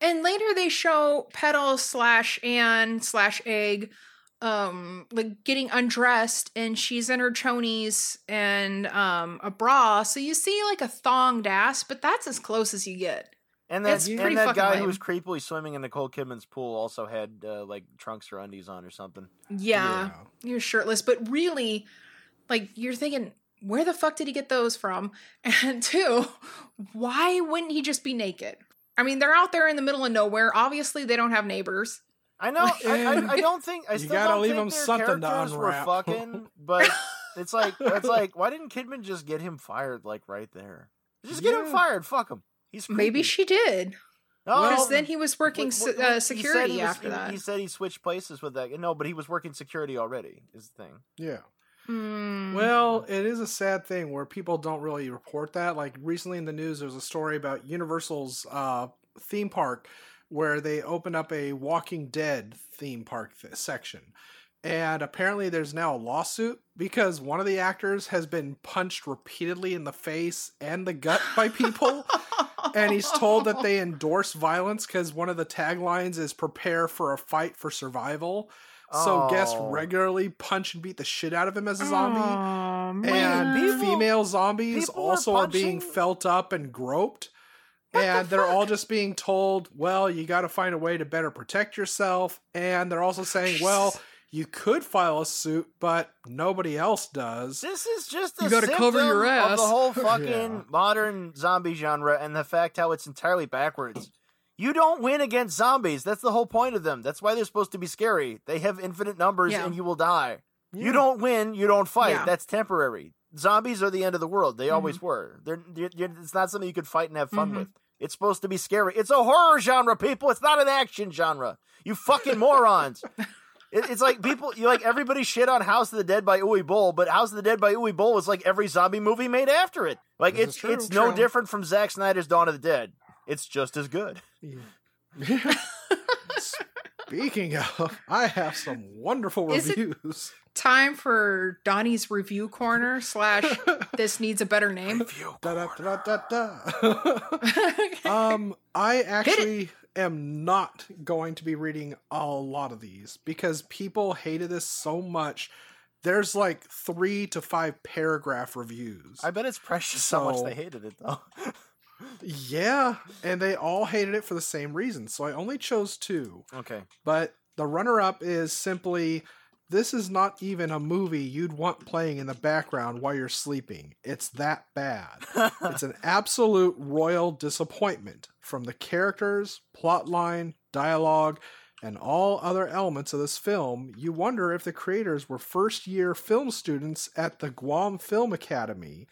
and later they show Petal slash Anne slash Egg, um, like getting undressed, and she's in her chonies and um a bra, so you see like a thonged ass, but that's as close as you get. And that, and that guy lame. who was creepily swimming in Nicole Kidman's pool also had uh, like trunks or undies on or something. Yeah, you're shirtless, but really, like you're thinking, where the fuck did he get those from? And two, why wouldn't he just be naked? I mean, they're out there in the middle of nowhere. Obviously, they don't have neighbors. I know. I, I, I don't think I You still gotta don't leave think him their something to characters were unwrap. fucking. But it's like it's like why didn't Kidman just get him fired like right there? Just get him fired. Fuck him. He's creepy. Maybe she did. No, Because then he was working Wait, se- wait, wait, uh, security he was- after he- that. He said he switched places with that. No, but he was working security already. Is the thing. Yeah. Hmm. Well, it is a sad thing where people don't really report that. Like recently in the news, there was a story about Universal's uh, theme park where they opened up a Walking Dead theme park th- section. And apparently, there's now a lawsuit because one of the actors has been punched repeatedly in the face and the gut by people. and he's told that they endorse violence because one of the taglines is prepare for a fight for survival. So guests Oh. regularly punch and beat the shit out of him as a zombie. Aw, And people- female zombies people are also are being felt up and groped. What the and they're all just being told, well, you got to find a way to better protect yourself. And they're also saying, well, you could file a suit, but nobody else does. This is just a You gotta cover symptom your of the whole fucking Yeah. modern zombie genre and the fact how it's entirely backwards. You don't win against zombies. That's the whole point of them. That's why they're supposed to be scary. They have infinite numbers Yeah. and you will die. Yeah. You don't win, you don't fight. Yeah. That's temporary. Zombies are the end of the world. They Mm-hmm. always were. They're, you're, you're- it's not something you could fight and have fun Mhm. with. It's supposed to be scary. It's a horror genre, people. It's not an action genre. You fucking morons. It, it's like people, you like everybody shit on House of the Dead by Uwe Boll, but House of the Dead by Uwe Boll was like every zombie movie made after it. Like This it's true. it's no different from Zack Snyder's Dawn of the Dead. It's just as good. Speaking of, I have some wonderful Is it- reviews. time for Donnie's review corner slash this needs a better name. Da, da, da, da, da. um, I actually am not going to be reading a lot of these because people hated this so much. There's like three to five paragraph reviews. I bet it's precious how much they hated it though. yeah, and they all hated it for the same reason. So I only chose two. okay. But the runner up is simply this is not even a movie you'd want playing in the background while you're sleeping. It's that bad. it's an absolute royal disappointment from the characters, plotline, dialogue, and all other elements of this film. You wonder if the creators were first year film students at the Guam Film Academy.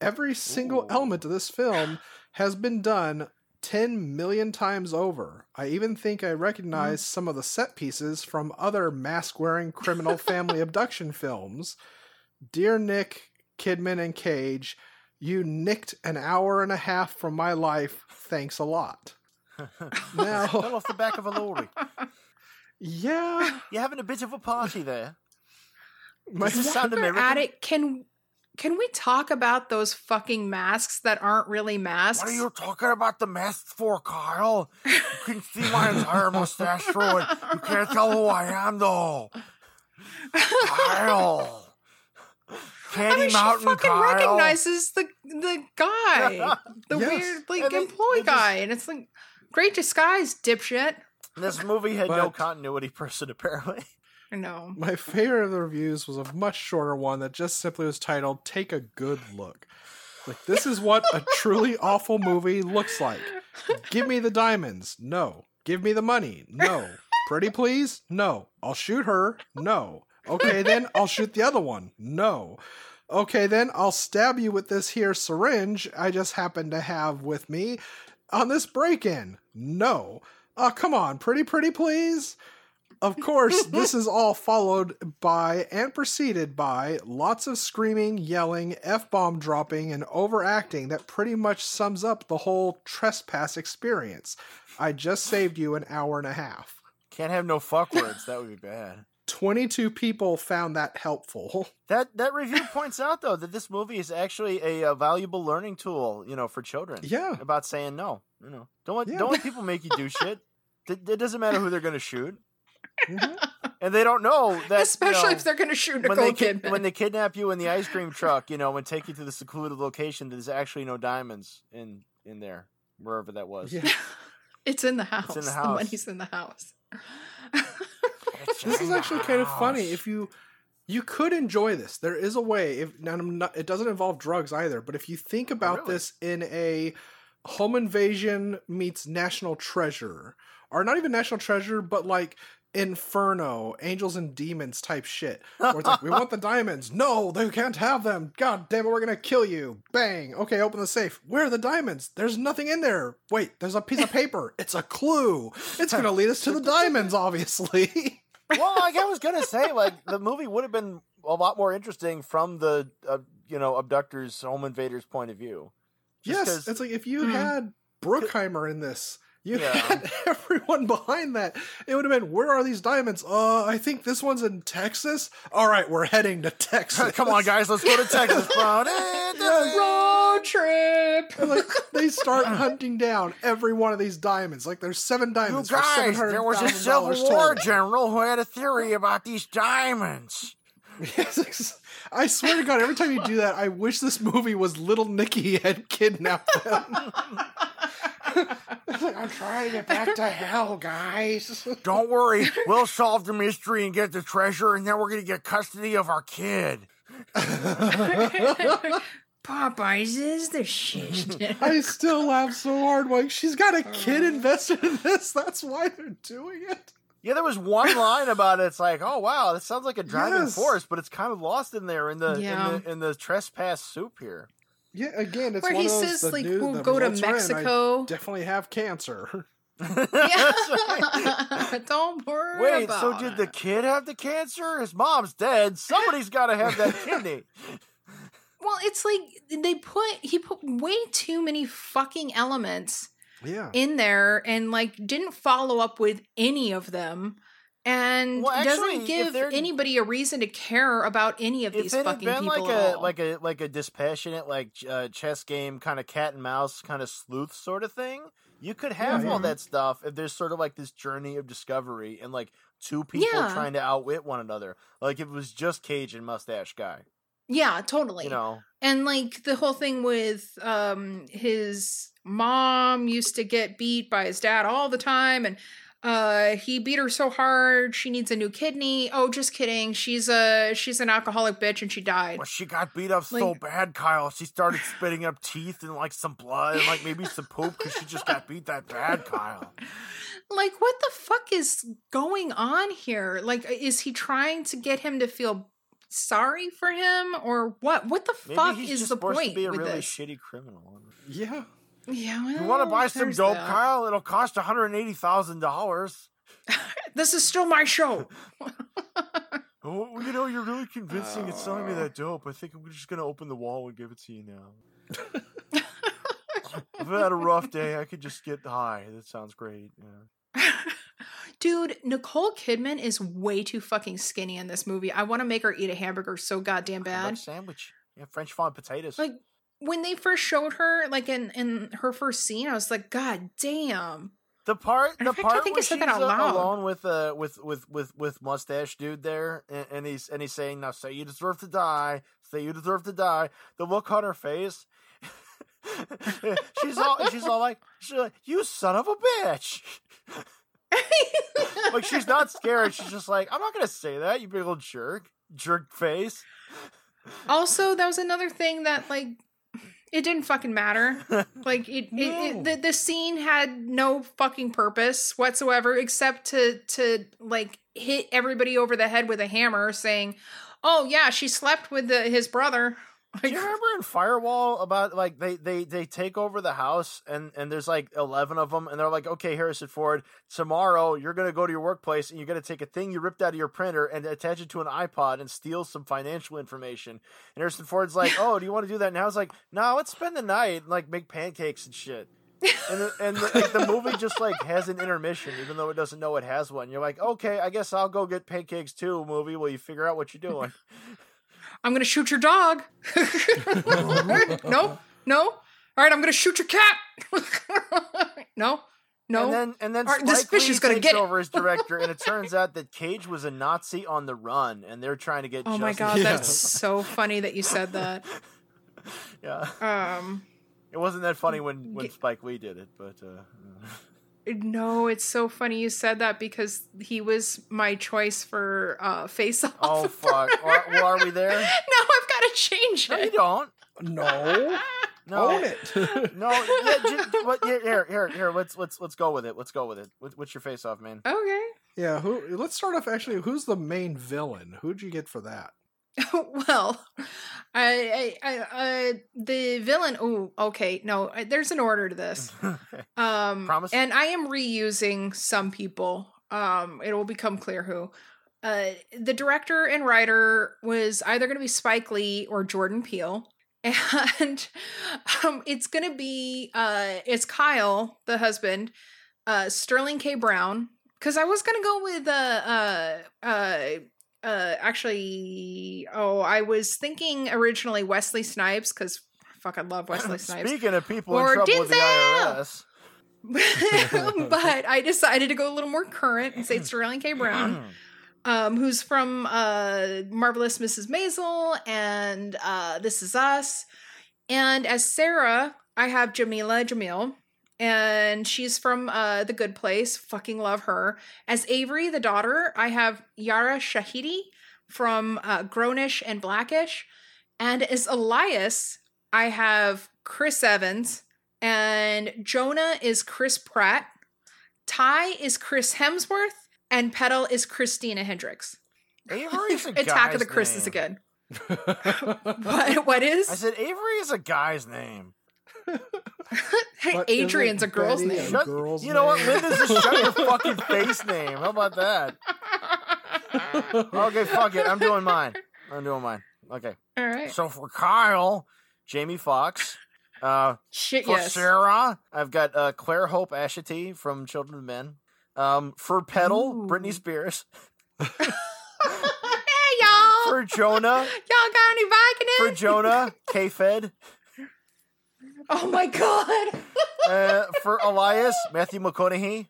Every single Ooh. element of this film has been done 10 million times over. I even think I recognize mm. some of the set pieces from other mask wearing criminal family abduction films. Dear Nick, Kidman, and Cage, you nicked an hour and a half from my life. Thanks a lot. now, Fell off the back of a lorry. yeah, You're having a bit of a party there. my, Does this sound American? at it. Can can we talk about those fucking masks that aren't really masks? What are you talking about the masks for, Kyle? You can see my entire mustache through it. You can't tell who I am, though. Kyle. Candy I mean, Mountain she fucking Kyle. recognizes the the guy, the Yes. weird like And they- employee they just- guy, and it's like great disguise, dipshit. This movie had no But- continuity person, apparently. No, my favorite of the reviews was a much shorter one that just simply was titled "Take a Good Look." Like this is what a truly awful movie looks like. Give me the diamonds. No. Give me the money. No. Pretty please? No. I'll shoot her. No. Okay, then I'll shoot the other one. No. Okay, then I'll stab you with this here syringe I just happen to have with me on this break in. No. Oh, come on. Pretty, pretty please? Of course, this is all followed by and preceded by lots of screaming, yelling, F bomb dropping, and overacting that pretty much sums up the whole trespass experience. I just saved you an hour and a half. Can't have no fuck words. That would be bad. 22 people found that helpful. That that review points out though that this movie is actually a, uh valuable learning tool, you know, for children. Yeah. About saying no. You know, don't let Yeah. don't let people make you do shit. It, it doesn't matter who they're going to shoot, Mhm. and they don't know that. especially you know, if they're gonna shoot when Nicole they kid- Kidman. when they kidnap you in the ice cream truck, you know, and take you to the secluded location, there's actually no diamonds in in there, wherever that was. Yeah. it's in the house. in the The money's in the house. This is actually kind of funny. If you you could enjoy this, there is a way. If now I'm not, it doesn't involve drugs either. But if you think about really? this in a home invasion meets national treasure, or not even national treasure, but like Inferno, Angels and Demons type shit, where it's like we want the diamonds. No, they can't have them. God damn it, we're gonna kill you. Bang. Okay, open the safe. Where are the diamonds? There's nothing in there. Wait, there's a piece of paper. It's a clue. It's gonna lead us to the diamonds, obviously. well, like I was gonna say, like the movie would have been a lot more interesting from the uh, you know abductors, home invaders' point of view. Just yes, it's like if you Hmm. had Bruckheimer in this, you Yeah. had everyone behind that. It would have been, where are these diamonds? Uh, I think this one's in Texas. All right, we're heading to Texas. Come on, guys, let's go to Texas, bro. Road trip. Like they start hunting down every one of these diamonds. Like there's seven You diamonds. for guys, there was a Civil War total. general who had a theory about these diamonds. Yes, I swear to God, every time you do that, I wish this movie was Little Nicky had kidnapped them. It's like, I'm trying to get back to hell, guys. Don't worry, we'll solve the mystery and get the treasure, and then we're gonna get custody of our kid. Popeyes is the shit. I still laugh so hard. Like she's got a kid uh. invested in this. That's why they're doing it. Yeah, there was one line about it. It's like, oh wow, this sounds like a driving Yes. force, but it's kind of lost in there in the Yeah. in the in the trespass soup here. Yeah, again, it's Where one he of those, says like dude- we'll go to results in. Mexico. definitely have cancer. Yeah. Don't worry. Wait, about so did the kid have the cancer? His mom's dead. Somebody's got to have that kidney. Well, it's like they put he put way too many fucking elements Yeah. in there and like didn't follow up with any of them and Well, actually, doesn't give anybody a reason to care about any of If these it had fucking been people like at a all. like a like a dispassionate like uh, chess game kind of cat and mouse kind of sleuth sort of thing, you could have Yeah, all yeah. that stuff if there's sort of like this journey of discovery and like two people Yeah. trying to outwit one another. Like if it was just Cage and Mustache Guy, yeah, totally. you know. and like the whole thing with um his mom used to get beat by his dad all the time and uh he beat her so hard she needs a new kidney oh just kidding she's a she's an alcoholic bitch and she died Well, she got beat up so bad, Kyle. She started spitting up teeth and like some blood and like maybe some poop because she just got beat that bad, Kyle. like what the fuck is going on here like is he trying to get him to feel sorry for him or what what the Maybe fuck he's is just the supposed point to be a with really this shitty criminal. Yeah. Yeah You want to buy some dope, that. Kyle? It'll cost one hundred eighty thousand dollars. this is still my show Oh, you know, you're really convincing at selling me that dope. I think I'm just gonna open the wall and give it to you now. I've had a rough day. I could just get high. That sounds great. Yeah. Dude, Nicole Kidman is way too fucking skinny in this movie. I want to make her eat a hamburger so goddamn bad. sandwich. Yeah, French fond potatoes. Like when they first showed her, like in in her first scene, I was like, God damn. the part, the fact, I think I said she's that out uh, loud. alone with uh with with with with mustache dude there, and, and he's and he's saying, "Now say you deserve to die. Say you deserve to die." The look on her face. she's all she's all like she's like you son of a bitch like she's not scared she's just like i'm not gonna say that you big old jerk jerk face also, that was another thing that like it didn't fucking matter. Like it, it, it the, the scene had no fucking purpose whatsoever except to to like hit everybody over the head with a hammer saying, "Oh yeah, she slept with the, his brother." Do you remember in Firewall about like they they they take over the house and and there's like eleven of them and they're like, okay, Harrison Ford, tomorrow you're gonna go to your workplace and you're gonna take a thing you ripped out of your printer and attach it to an iPod and steal some financial information. And Harrison Ford's like, oh, do you want to do that now? It's like, no, let's spend the night and like make pancakes and shit. And the, and the, like, the movie just like has an intermission, even though it doesn't know it has one. You're like, okay, I guess I'll go get pancakes too. Movie, while you figure out what you're doing. I'm gonna shoot your dog. no, no. All right, I'm gonna shoot your cat. no, no. And then and then right, this fish is gonna takes get over as director, and it turns out that Cage was a Nazi on the run, and they're trying to get. oh my justice. god, Yeah. that's so funny that you said that. Yeah, Um, it wasn't that funny when when Spike Lee did it, but uh, no, it's so funny you said that because he was my choice for uh, Face Off. oh fuck, are, well, are we there? now I've got to change No, you don't. No. No, Own it. no. Yeah, ju- what, here, here, here, here. Let's let's let's go with it. Let's go with it. What, what's your face off, man? Okay. yeah, who let's start off actually, who's the main villain? Who'd you get for that? well, I, I, I, uh, the villain. Oh, okay. No, I- there's an order to this. Um, Promise? And I am reusing some people. Um, it will become clear who. Uh, the director and writer was either going to be Spike Lee or Jordan Peele, and um, it's going to be uh, it's Kyle, the husband, uh, Sterling K. Brown. Because I was going to go with uh, uh, uh, uh, actually, oh, I was thinking originally Wesley Snipes because fuck, I love Wesley Snipes. Speaking of people Or in trouble with the IRS, but I decided to go a little more current and say Sterling K. Brown, um, who's from uh, Marvelous Mrs. Maisel and uh, This Is Us. And as Sarah, I have Jameela Jamil, and she's from uh, The Good Place. Fucking love her. As Avery, the daughter, I have Yara Shahidi from uh, Grownish and Blackish. And as Elias, I have Chris Evans, and Jonah is Chris Pratt. Ty is Chris Hemsworth, and Petal is Christina Hendricks. Avery's a Attack of the guy's Chris's name. again. What? What is? I said Avery is a guy's name. Hey, But Adrian's a girl's Betty name. Shut- girl's you know what? Linda's just shut your fucking face name. How about that? Okay, fuck it. I'm doing mine. I'm doing mine. Okay. All right. So for Kyle, Jamie Foxx. Uh, Shit, for yes. Sarah, I've got uh, Clare-Hope Ashitey from Children of Men. Um, for Petal, Ooh. Britney Spears. hey y'all, For Jonah, y'all got any Viking for? Jonah, K-Fed. Oh my god. Uh, for Elias, Matthew McConaughey.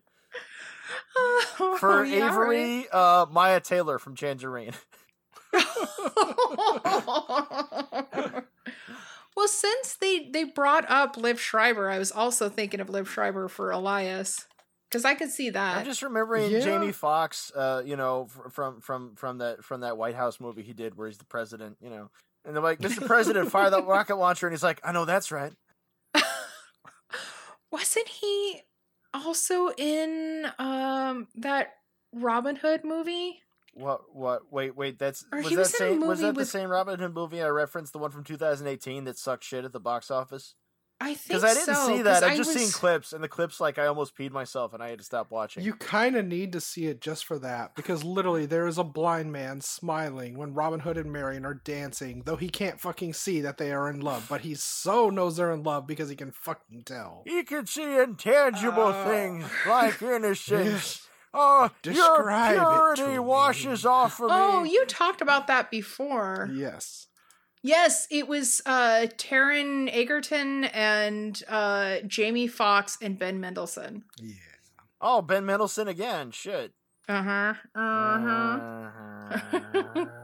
For Oh, yeah, Avery, uh, Mya Taylor from Tangerine. well, since they they brought up Liev Schreiber, I was also thinking of Liev Schreiber for Elias because I could see that. I'm just remembering Yeah. Jamie Foxx, uh, you know, from from from that from that White House movie he did where he's the president, you know. And they're like, "Mr. President, fire that rocket launcher," and he's like, "I know that's right." Wasn't he also in um that Robin Hood movie? What? What? Wait, wait. That's Or was that was same? Was that the same Robin Hood movie I referenced? The one from 2018 that sucked shit at the box office? I think so. Because I didn't so, see 'cause that. I've I just seen was- clips, and the clips like I almost peed myself, and I had to stop watching. You kind of need to see it just for that because literally there is a blind man smiling when Robin Hood and Marion are dancing, though he can't fucking see that they are in love, but he so knows they're in love because he can fucking tell. He can see intangible Uh, things like innocence. Oh, Describe your purity me. washes off of Oh, me. Oh, you talked about that before. Yes. Yes, it was uh Taron Egerton and uh Jamie Foxx and Ben Mendelsohn. Yeah. Oh, Ben Mendelsohn again. Shit. Uh-huh. Uh-huh. Uh-huh.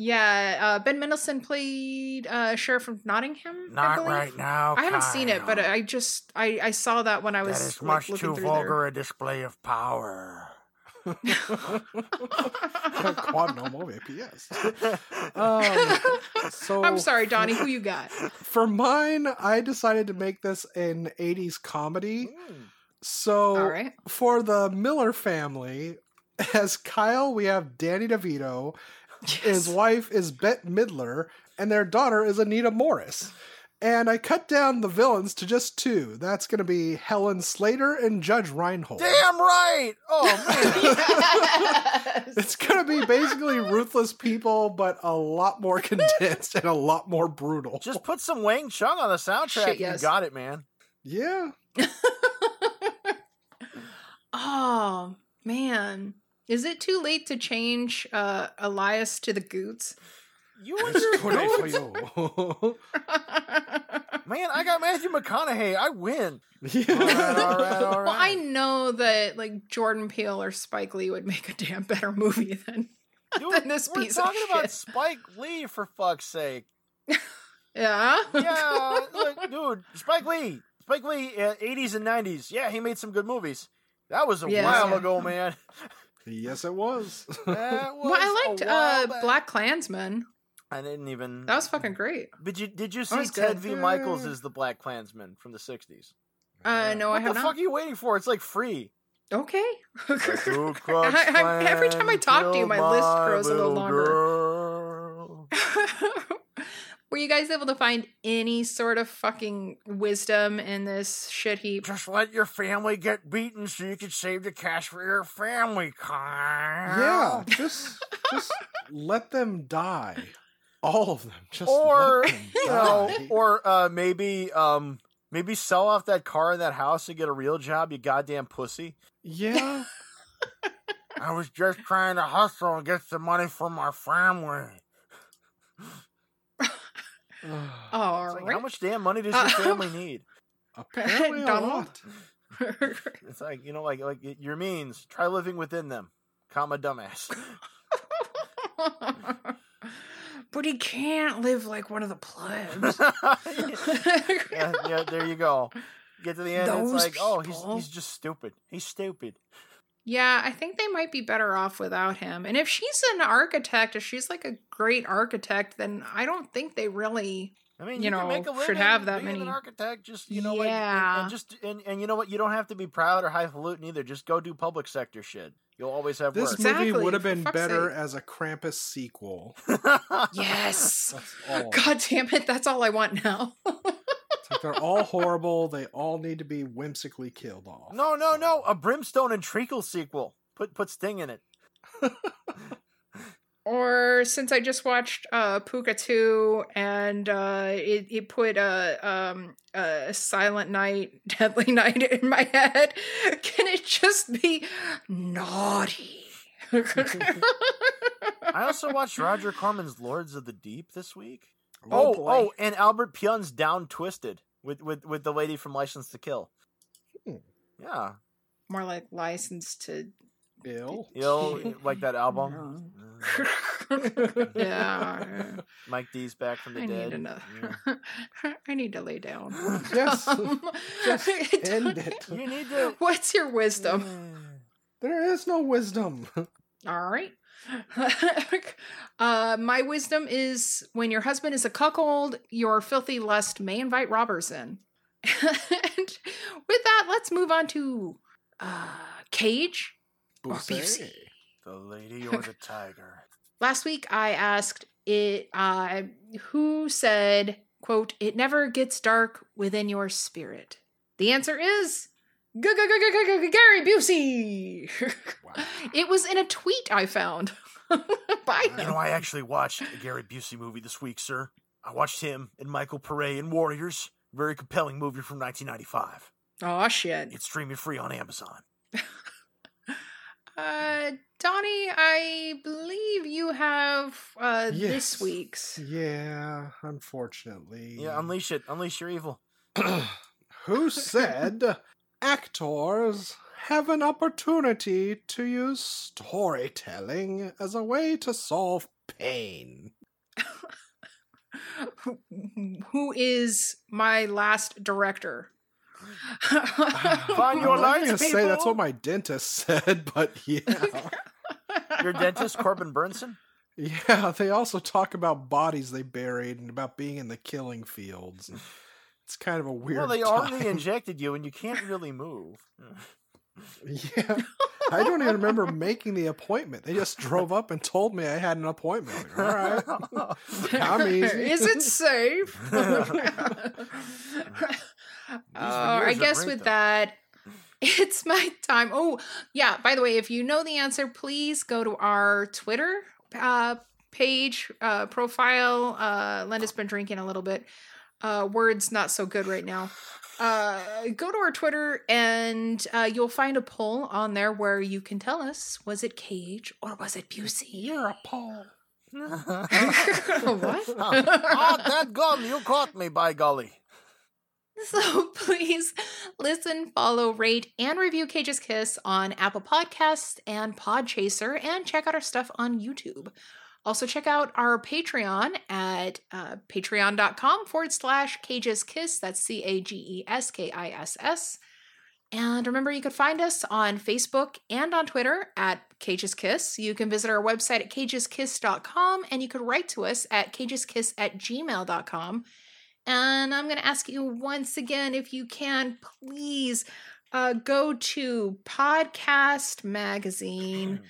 Yeah, uh Ben Mendelsohn played uh Sheriff of Nottingham. Not believe. right now. I haven't seen it, but I just I I saw that when I was that is like, much looking too through vulgar a display of power. Quad no more APS. Um, so I'm sorry, Donnie. Who you got? For mine, I decided to make this an 80s comedy. Mm. So All right. for the Miller family, as Kyle, we have Danny DeVito. His wife is Bette Midler, and their daughter is Anita Morris. And I cut down the villains to just two. That's going to be Helen Slater and Judge Reinhold. Damn right. Oh man. It's going to be basically ruthless people, but a lot more condensed and a lot more brutal. Just put some Wang Chung on the soundtrack. Shit, yes. You got it, man. yeah. oh man. Is it too late to change uh Elias to the Goots? You and It's your too late goats. Man, I got Matthew McConaughey. I win. yeah. All right, all right, all right. Well, I know that like Jordan Peele or Spike Lee would make a damn better movie than Dude, than this we're piece of talking about shit. Spike Lee for fuck's sake. yeah. Yeah, look, dude, Spike Lee, Spike Lee, uh, 80s and 90s. Yeah, he made some good movies. That was a Yes. while Yeah. ago, man. Yes, it was. That was well, I a liked uh. Black Klansman. I didn't even. That was fucking great. Did you did you see was Ted good. V. Michaels as the Black Klansman from the 60s? Uh no, I What have the not. fuck are you waiting for? It's like free. Okay. I- I- every time I talk to you, my killed list grows a little little longer. Were you guys able to find any sort of fucking wisdom in this shit heap? Just let your family get beaten so you can save the cash for your family, car. Yeah, just just let them die. All of them. Just or them you know, or uh, maybe um, maybe sell off that car and that house and get a real job. You goddamn pussy. yeah. I was just trying to hustle and get some money for my family. All like, right. how much damn money does your Uh, family need? Apparently a lot. It's like you know, like like your means. Try living within them, comma dumbass. But he can't live like one of the plebs. yeah, yeah, there you go. Get to the end, Those it's like, oh, he's people. he's just stupid. He's stupid. Yeah, I think they might be better off without him. And if she's an architect, if she's like a great architect, then I don't think they really. I mean, You you, know, can make a living should have that many- an architect. Just you know, like, and- Yeah. and, just and, and you know what, you don't have to be proud or highfalutin either. Just go do public sector shit. You'll always have This work. Exactly, movie would have been better sake. as a Krampus sequel. Yes. That's. God damn it, that's all I want now. It's like they're all horrible. They all need to be whimsically killed off. no, no, no, a brimstone and treacle sequel. Put put Sting in it. or since I just watched uh Pooka 2 and uh it, it put a um a Silent Night, Deadly Night in my head, can it just be naughty? I also watched Roger Corman's Lords of the Deep this week. Oh, Oh, oh, and Albert Pyun's Down Twisted with with with the lady from License to Kill. Hmm. Yeah, More like license to Bill. you know, like that album. yeah. Mike D's back from the I need dead. another. Yeah. I need to lay down. Yes. Um, Just end it. You need to. What's your wisdom? There is no wisdom. All right. uh, my wisdom is when your husband is a cuckold, your filthy lust may invite robbers in. and with that, let's move on to uh, Cage Busey. The lady or the tiger. Last week, I asked it uh, who said, "quote It never gets dark within your spirit." The answer is Gary Busey. Wow. It was in a tweet I found by You know, I actually watched a Gary Busey movie this week, sir. I watched him and Michael Paré in Warriors. Very compelling movie from 1995. Oh shit. It's streaming free on Amazon. Uh, Donnie, I believe you have uh Yes. this week's. Yeah, unfortunately. Yeah, unleash it. Unleash your evil. Who said actors have an opportunity to use storytelling as a way to solve pain? Who is my last director? Find your I'm not gonna say that's what my dentist said, but yeah. Your dentist, Corbin Bernsen? yeah, they also talk about bodies they buried and about being in the killing fields. It's kind of a weird Well, they time. already injected you and you can't really move. Yeah. I don't even remember making the appointment. They just drove up and told me I had an appointment. All right. I'm easy. Is it safe? Uh, I guess great, with though. that, it's my time. Oh, yeah. By the way, if you know the answer, please go to our Twitter uh, page, uh, profile. Uh, Linda's been drinking a little bit. Uh, words not so good right now. Uh, go to our Twitter and uh, you'll find a poll on there where you can tell us was it Cage or was it Busey? You're a Paul. what? oh, that gum, you caught me, by golly. So please listen, follow, rate, and review Cage's Kiss on Apple Podcasts and Podchaser, and check out our stuff on YouTube. Also, check out our Patreon at uh, patreon.com forward slash Cage's Kiss. That's C A G E S K I S S. And remember, you can find us on Facebook and on Twitter at Cage's Kiss. You can visit our website at cageskiss.com and you can write to us at cageskiss at gmail.com. And I'm going to ask you once again if you can, please uh, go to Podcast Magazine,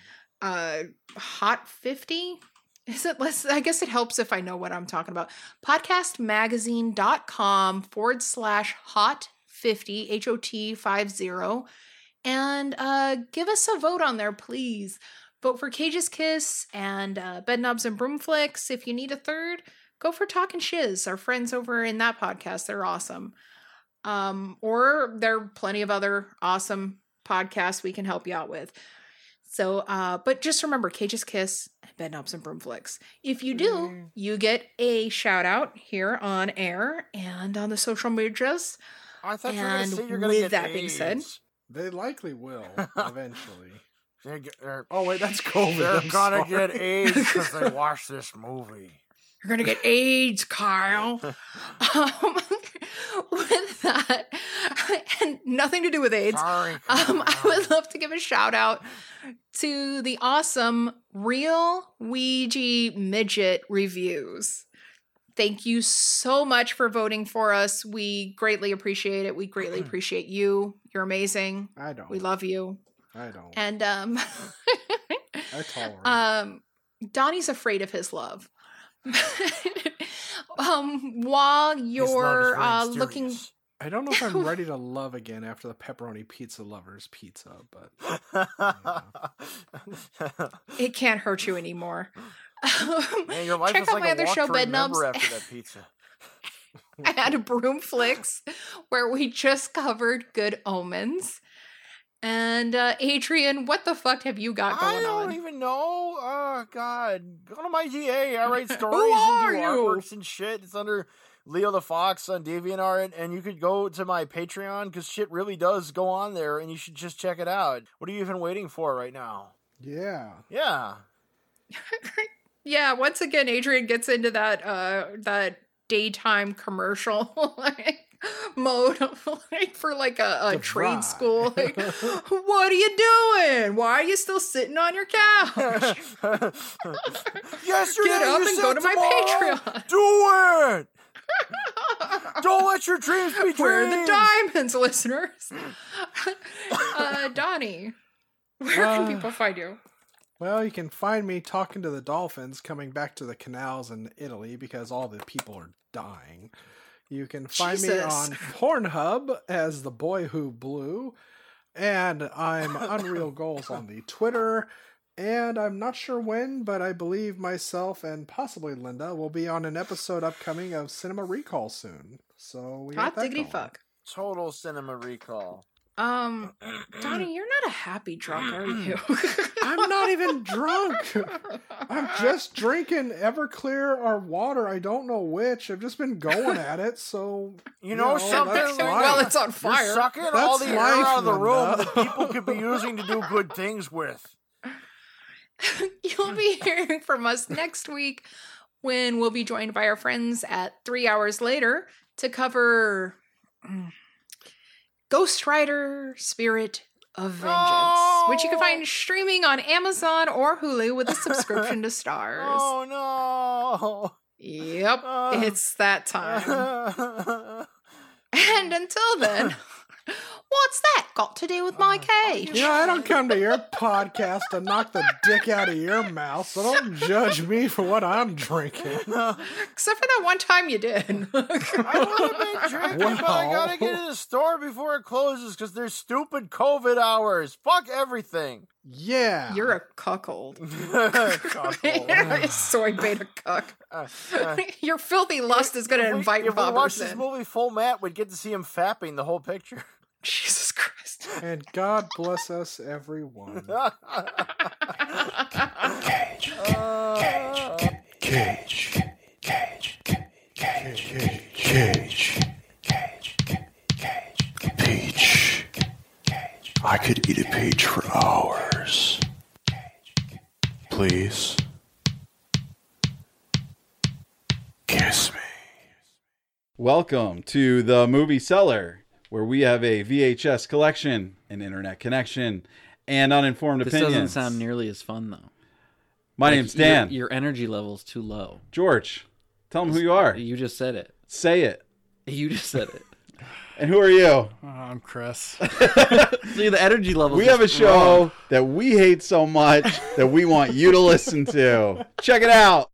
uh, Hot 50. Is it less? I guess it helps if I know what I'm talking about. Podcastmagazine.com forward slash hot 50, H O T 50. And uh, give us a vote on there, please. Vote for Cage's Kiss and uh, Bed Knobs and Broomflicks. If you need a third, go for Talking Shiz. Our friends over in that podcast, they're awesome. Um, or there are plenty of other awesome podcasts we can help you out with. So, uh, but just remember Cage's Kiss and Bed Knobs and Broomflicks. If you do, Mm. you get a shout out here on air and on the social medias. I thought you were going to say you're going to with get that being said- AIDS. They likely will eventually. They're, they're, Oh wait, that's COVID. they're I'm gonna sorry. get AIDS because they watched this movie. You're gonna get AIDS, Kyle. um, with that, and nothing to do with AIDS. Sorry. Um, I would love to give a shout out to the awesome Real Ouija Midget reviews. Thank you so much for voting for us. We greatly appreciate it. We greatly appreciate you. You're amazing. I don't. We love you. I don't. And um, I tolerate. um, Donnie's afraid of his love. um, while His love is you're uh, looking. I don't know if I'm ready to love again after the pepperoni pizza lovers pizza, but it can't hurt you anymore. Man, your life Check is out like my a other show, to Bed Knobs. after that pizza. and Broom Flicks, where we just covered Good Omens. And uh, Adrian, what the fuck have you got going on? I don't on? even know. Oh God, go to my GA. I write stories are and do you? artworks and shit. It's under Leo the Fox on DeviantArt, and you could go to my Patreon because shit really does go on there, and you should just check it out. What are you even waiting for right now? Yeah. Yeah. yeah, once again, Adrian gets into that uh that daytime commercial like mode like for like a, a trade vibe. school. Like, what are you doing? Why are you still sitting on your couch? Yesterday Get up and go to my tomorrow. Patreon. Do it. Don't let your dreams be dreams. Where are the diamonds, listeners? uh, Donnie, where can Uh, people find you? Well, you can find me talking to the dolphins coming back to the canals in Italy because all the people are dying. You can find me on Pornhub as the boy who blew, and I'm Unreal Goals on the Twitter. And I'm not sure when, but I believe myself and possibly Linda will be on an episode upcoming of Cinema Recall soon. So we got Hot that diggity going. fuck. Total cinema recall. Um, Donnie, you're not a happy drunk, are you? I'm not even drunk. I'm just drinking Everclear or water. I don't know which. I've just been going at it, so You know know, something? that's Like, life. well, it's on You're fire. sucking all the That's air out of the room Linda. that people could be using to do good things with. You'll be hearing from us next week when we'll be joined by our friends at three hours later to cover mm, Ghost Rider Spirit of Vengeance, which you can find oh. streaming on Amazon or Hulu with a subscription to Starz. Oh no. Yep, Oh. it's that time. and until then, what's that got to do with my cage? you know I don't come to your podcast to knock the dick out of your mouth, so don't judge me for what I'm drinking. Except for that one time you did. I would have been drinking, but I gotta get to the store before it closes because there's stupid COVID hours. Fuck everything. Yeah, You're a cuckold. Cuckold. Soy beta cuck. Uh, uh, Your filthy lust is going to if we- invite If we watch robbers this movie full mat, we'd get to see him fapping the whole picture. Jesus Christ. and God bless us everyone. Cage. Uh, Cage. Cage. Cage. Cage. Cage. Peach. I could eat a peach for hours. Please. Kiss me. Welcome to the Movie Cellar, where we have a VHS collection, an internet connection, and uninformed This opinions. doesn't sound nearly as fun though. My Like, name's Dan. Your, energy level's too low. George, tell them who you are. You just said it. Say it. You just said it. And who are you? Uh, I'm Chris. See, the energy level. We have a show that we hate so much that we want you to listen to. Check it out.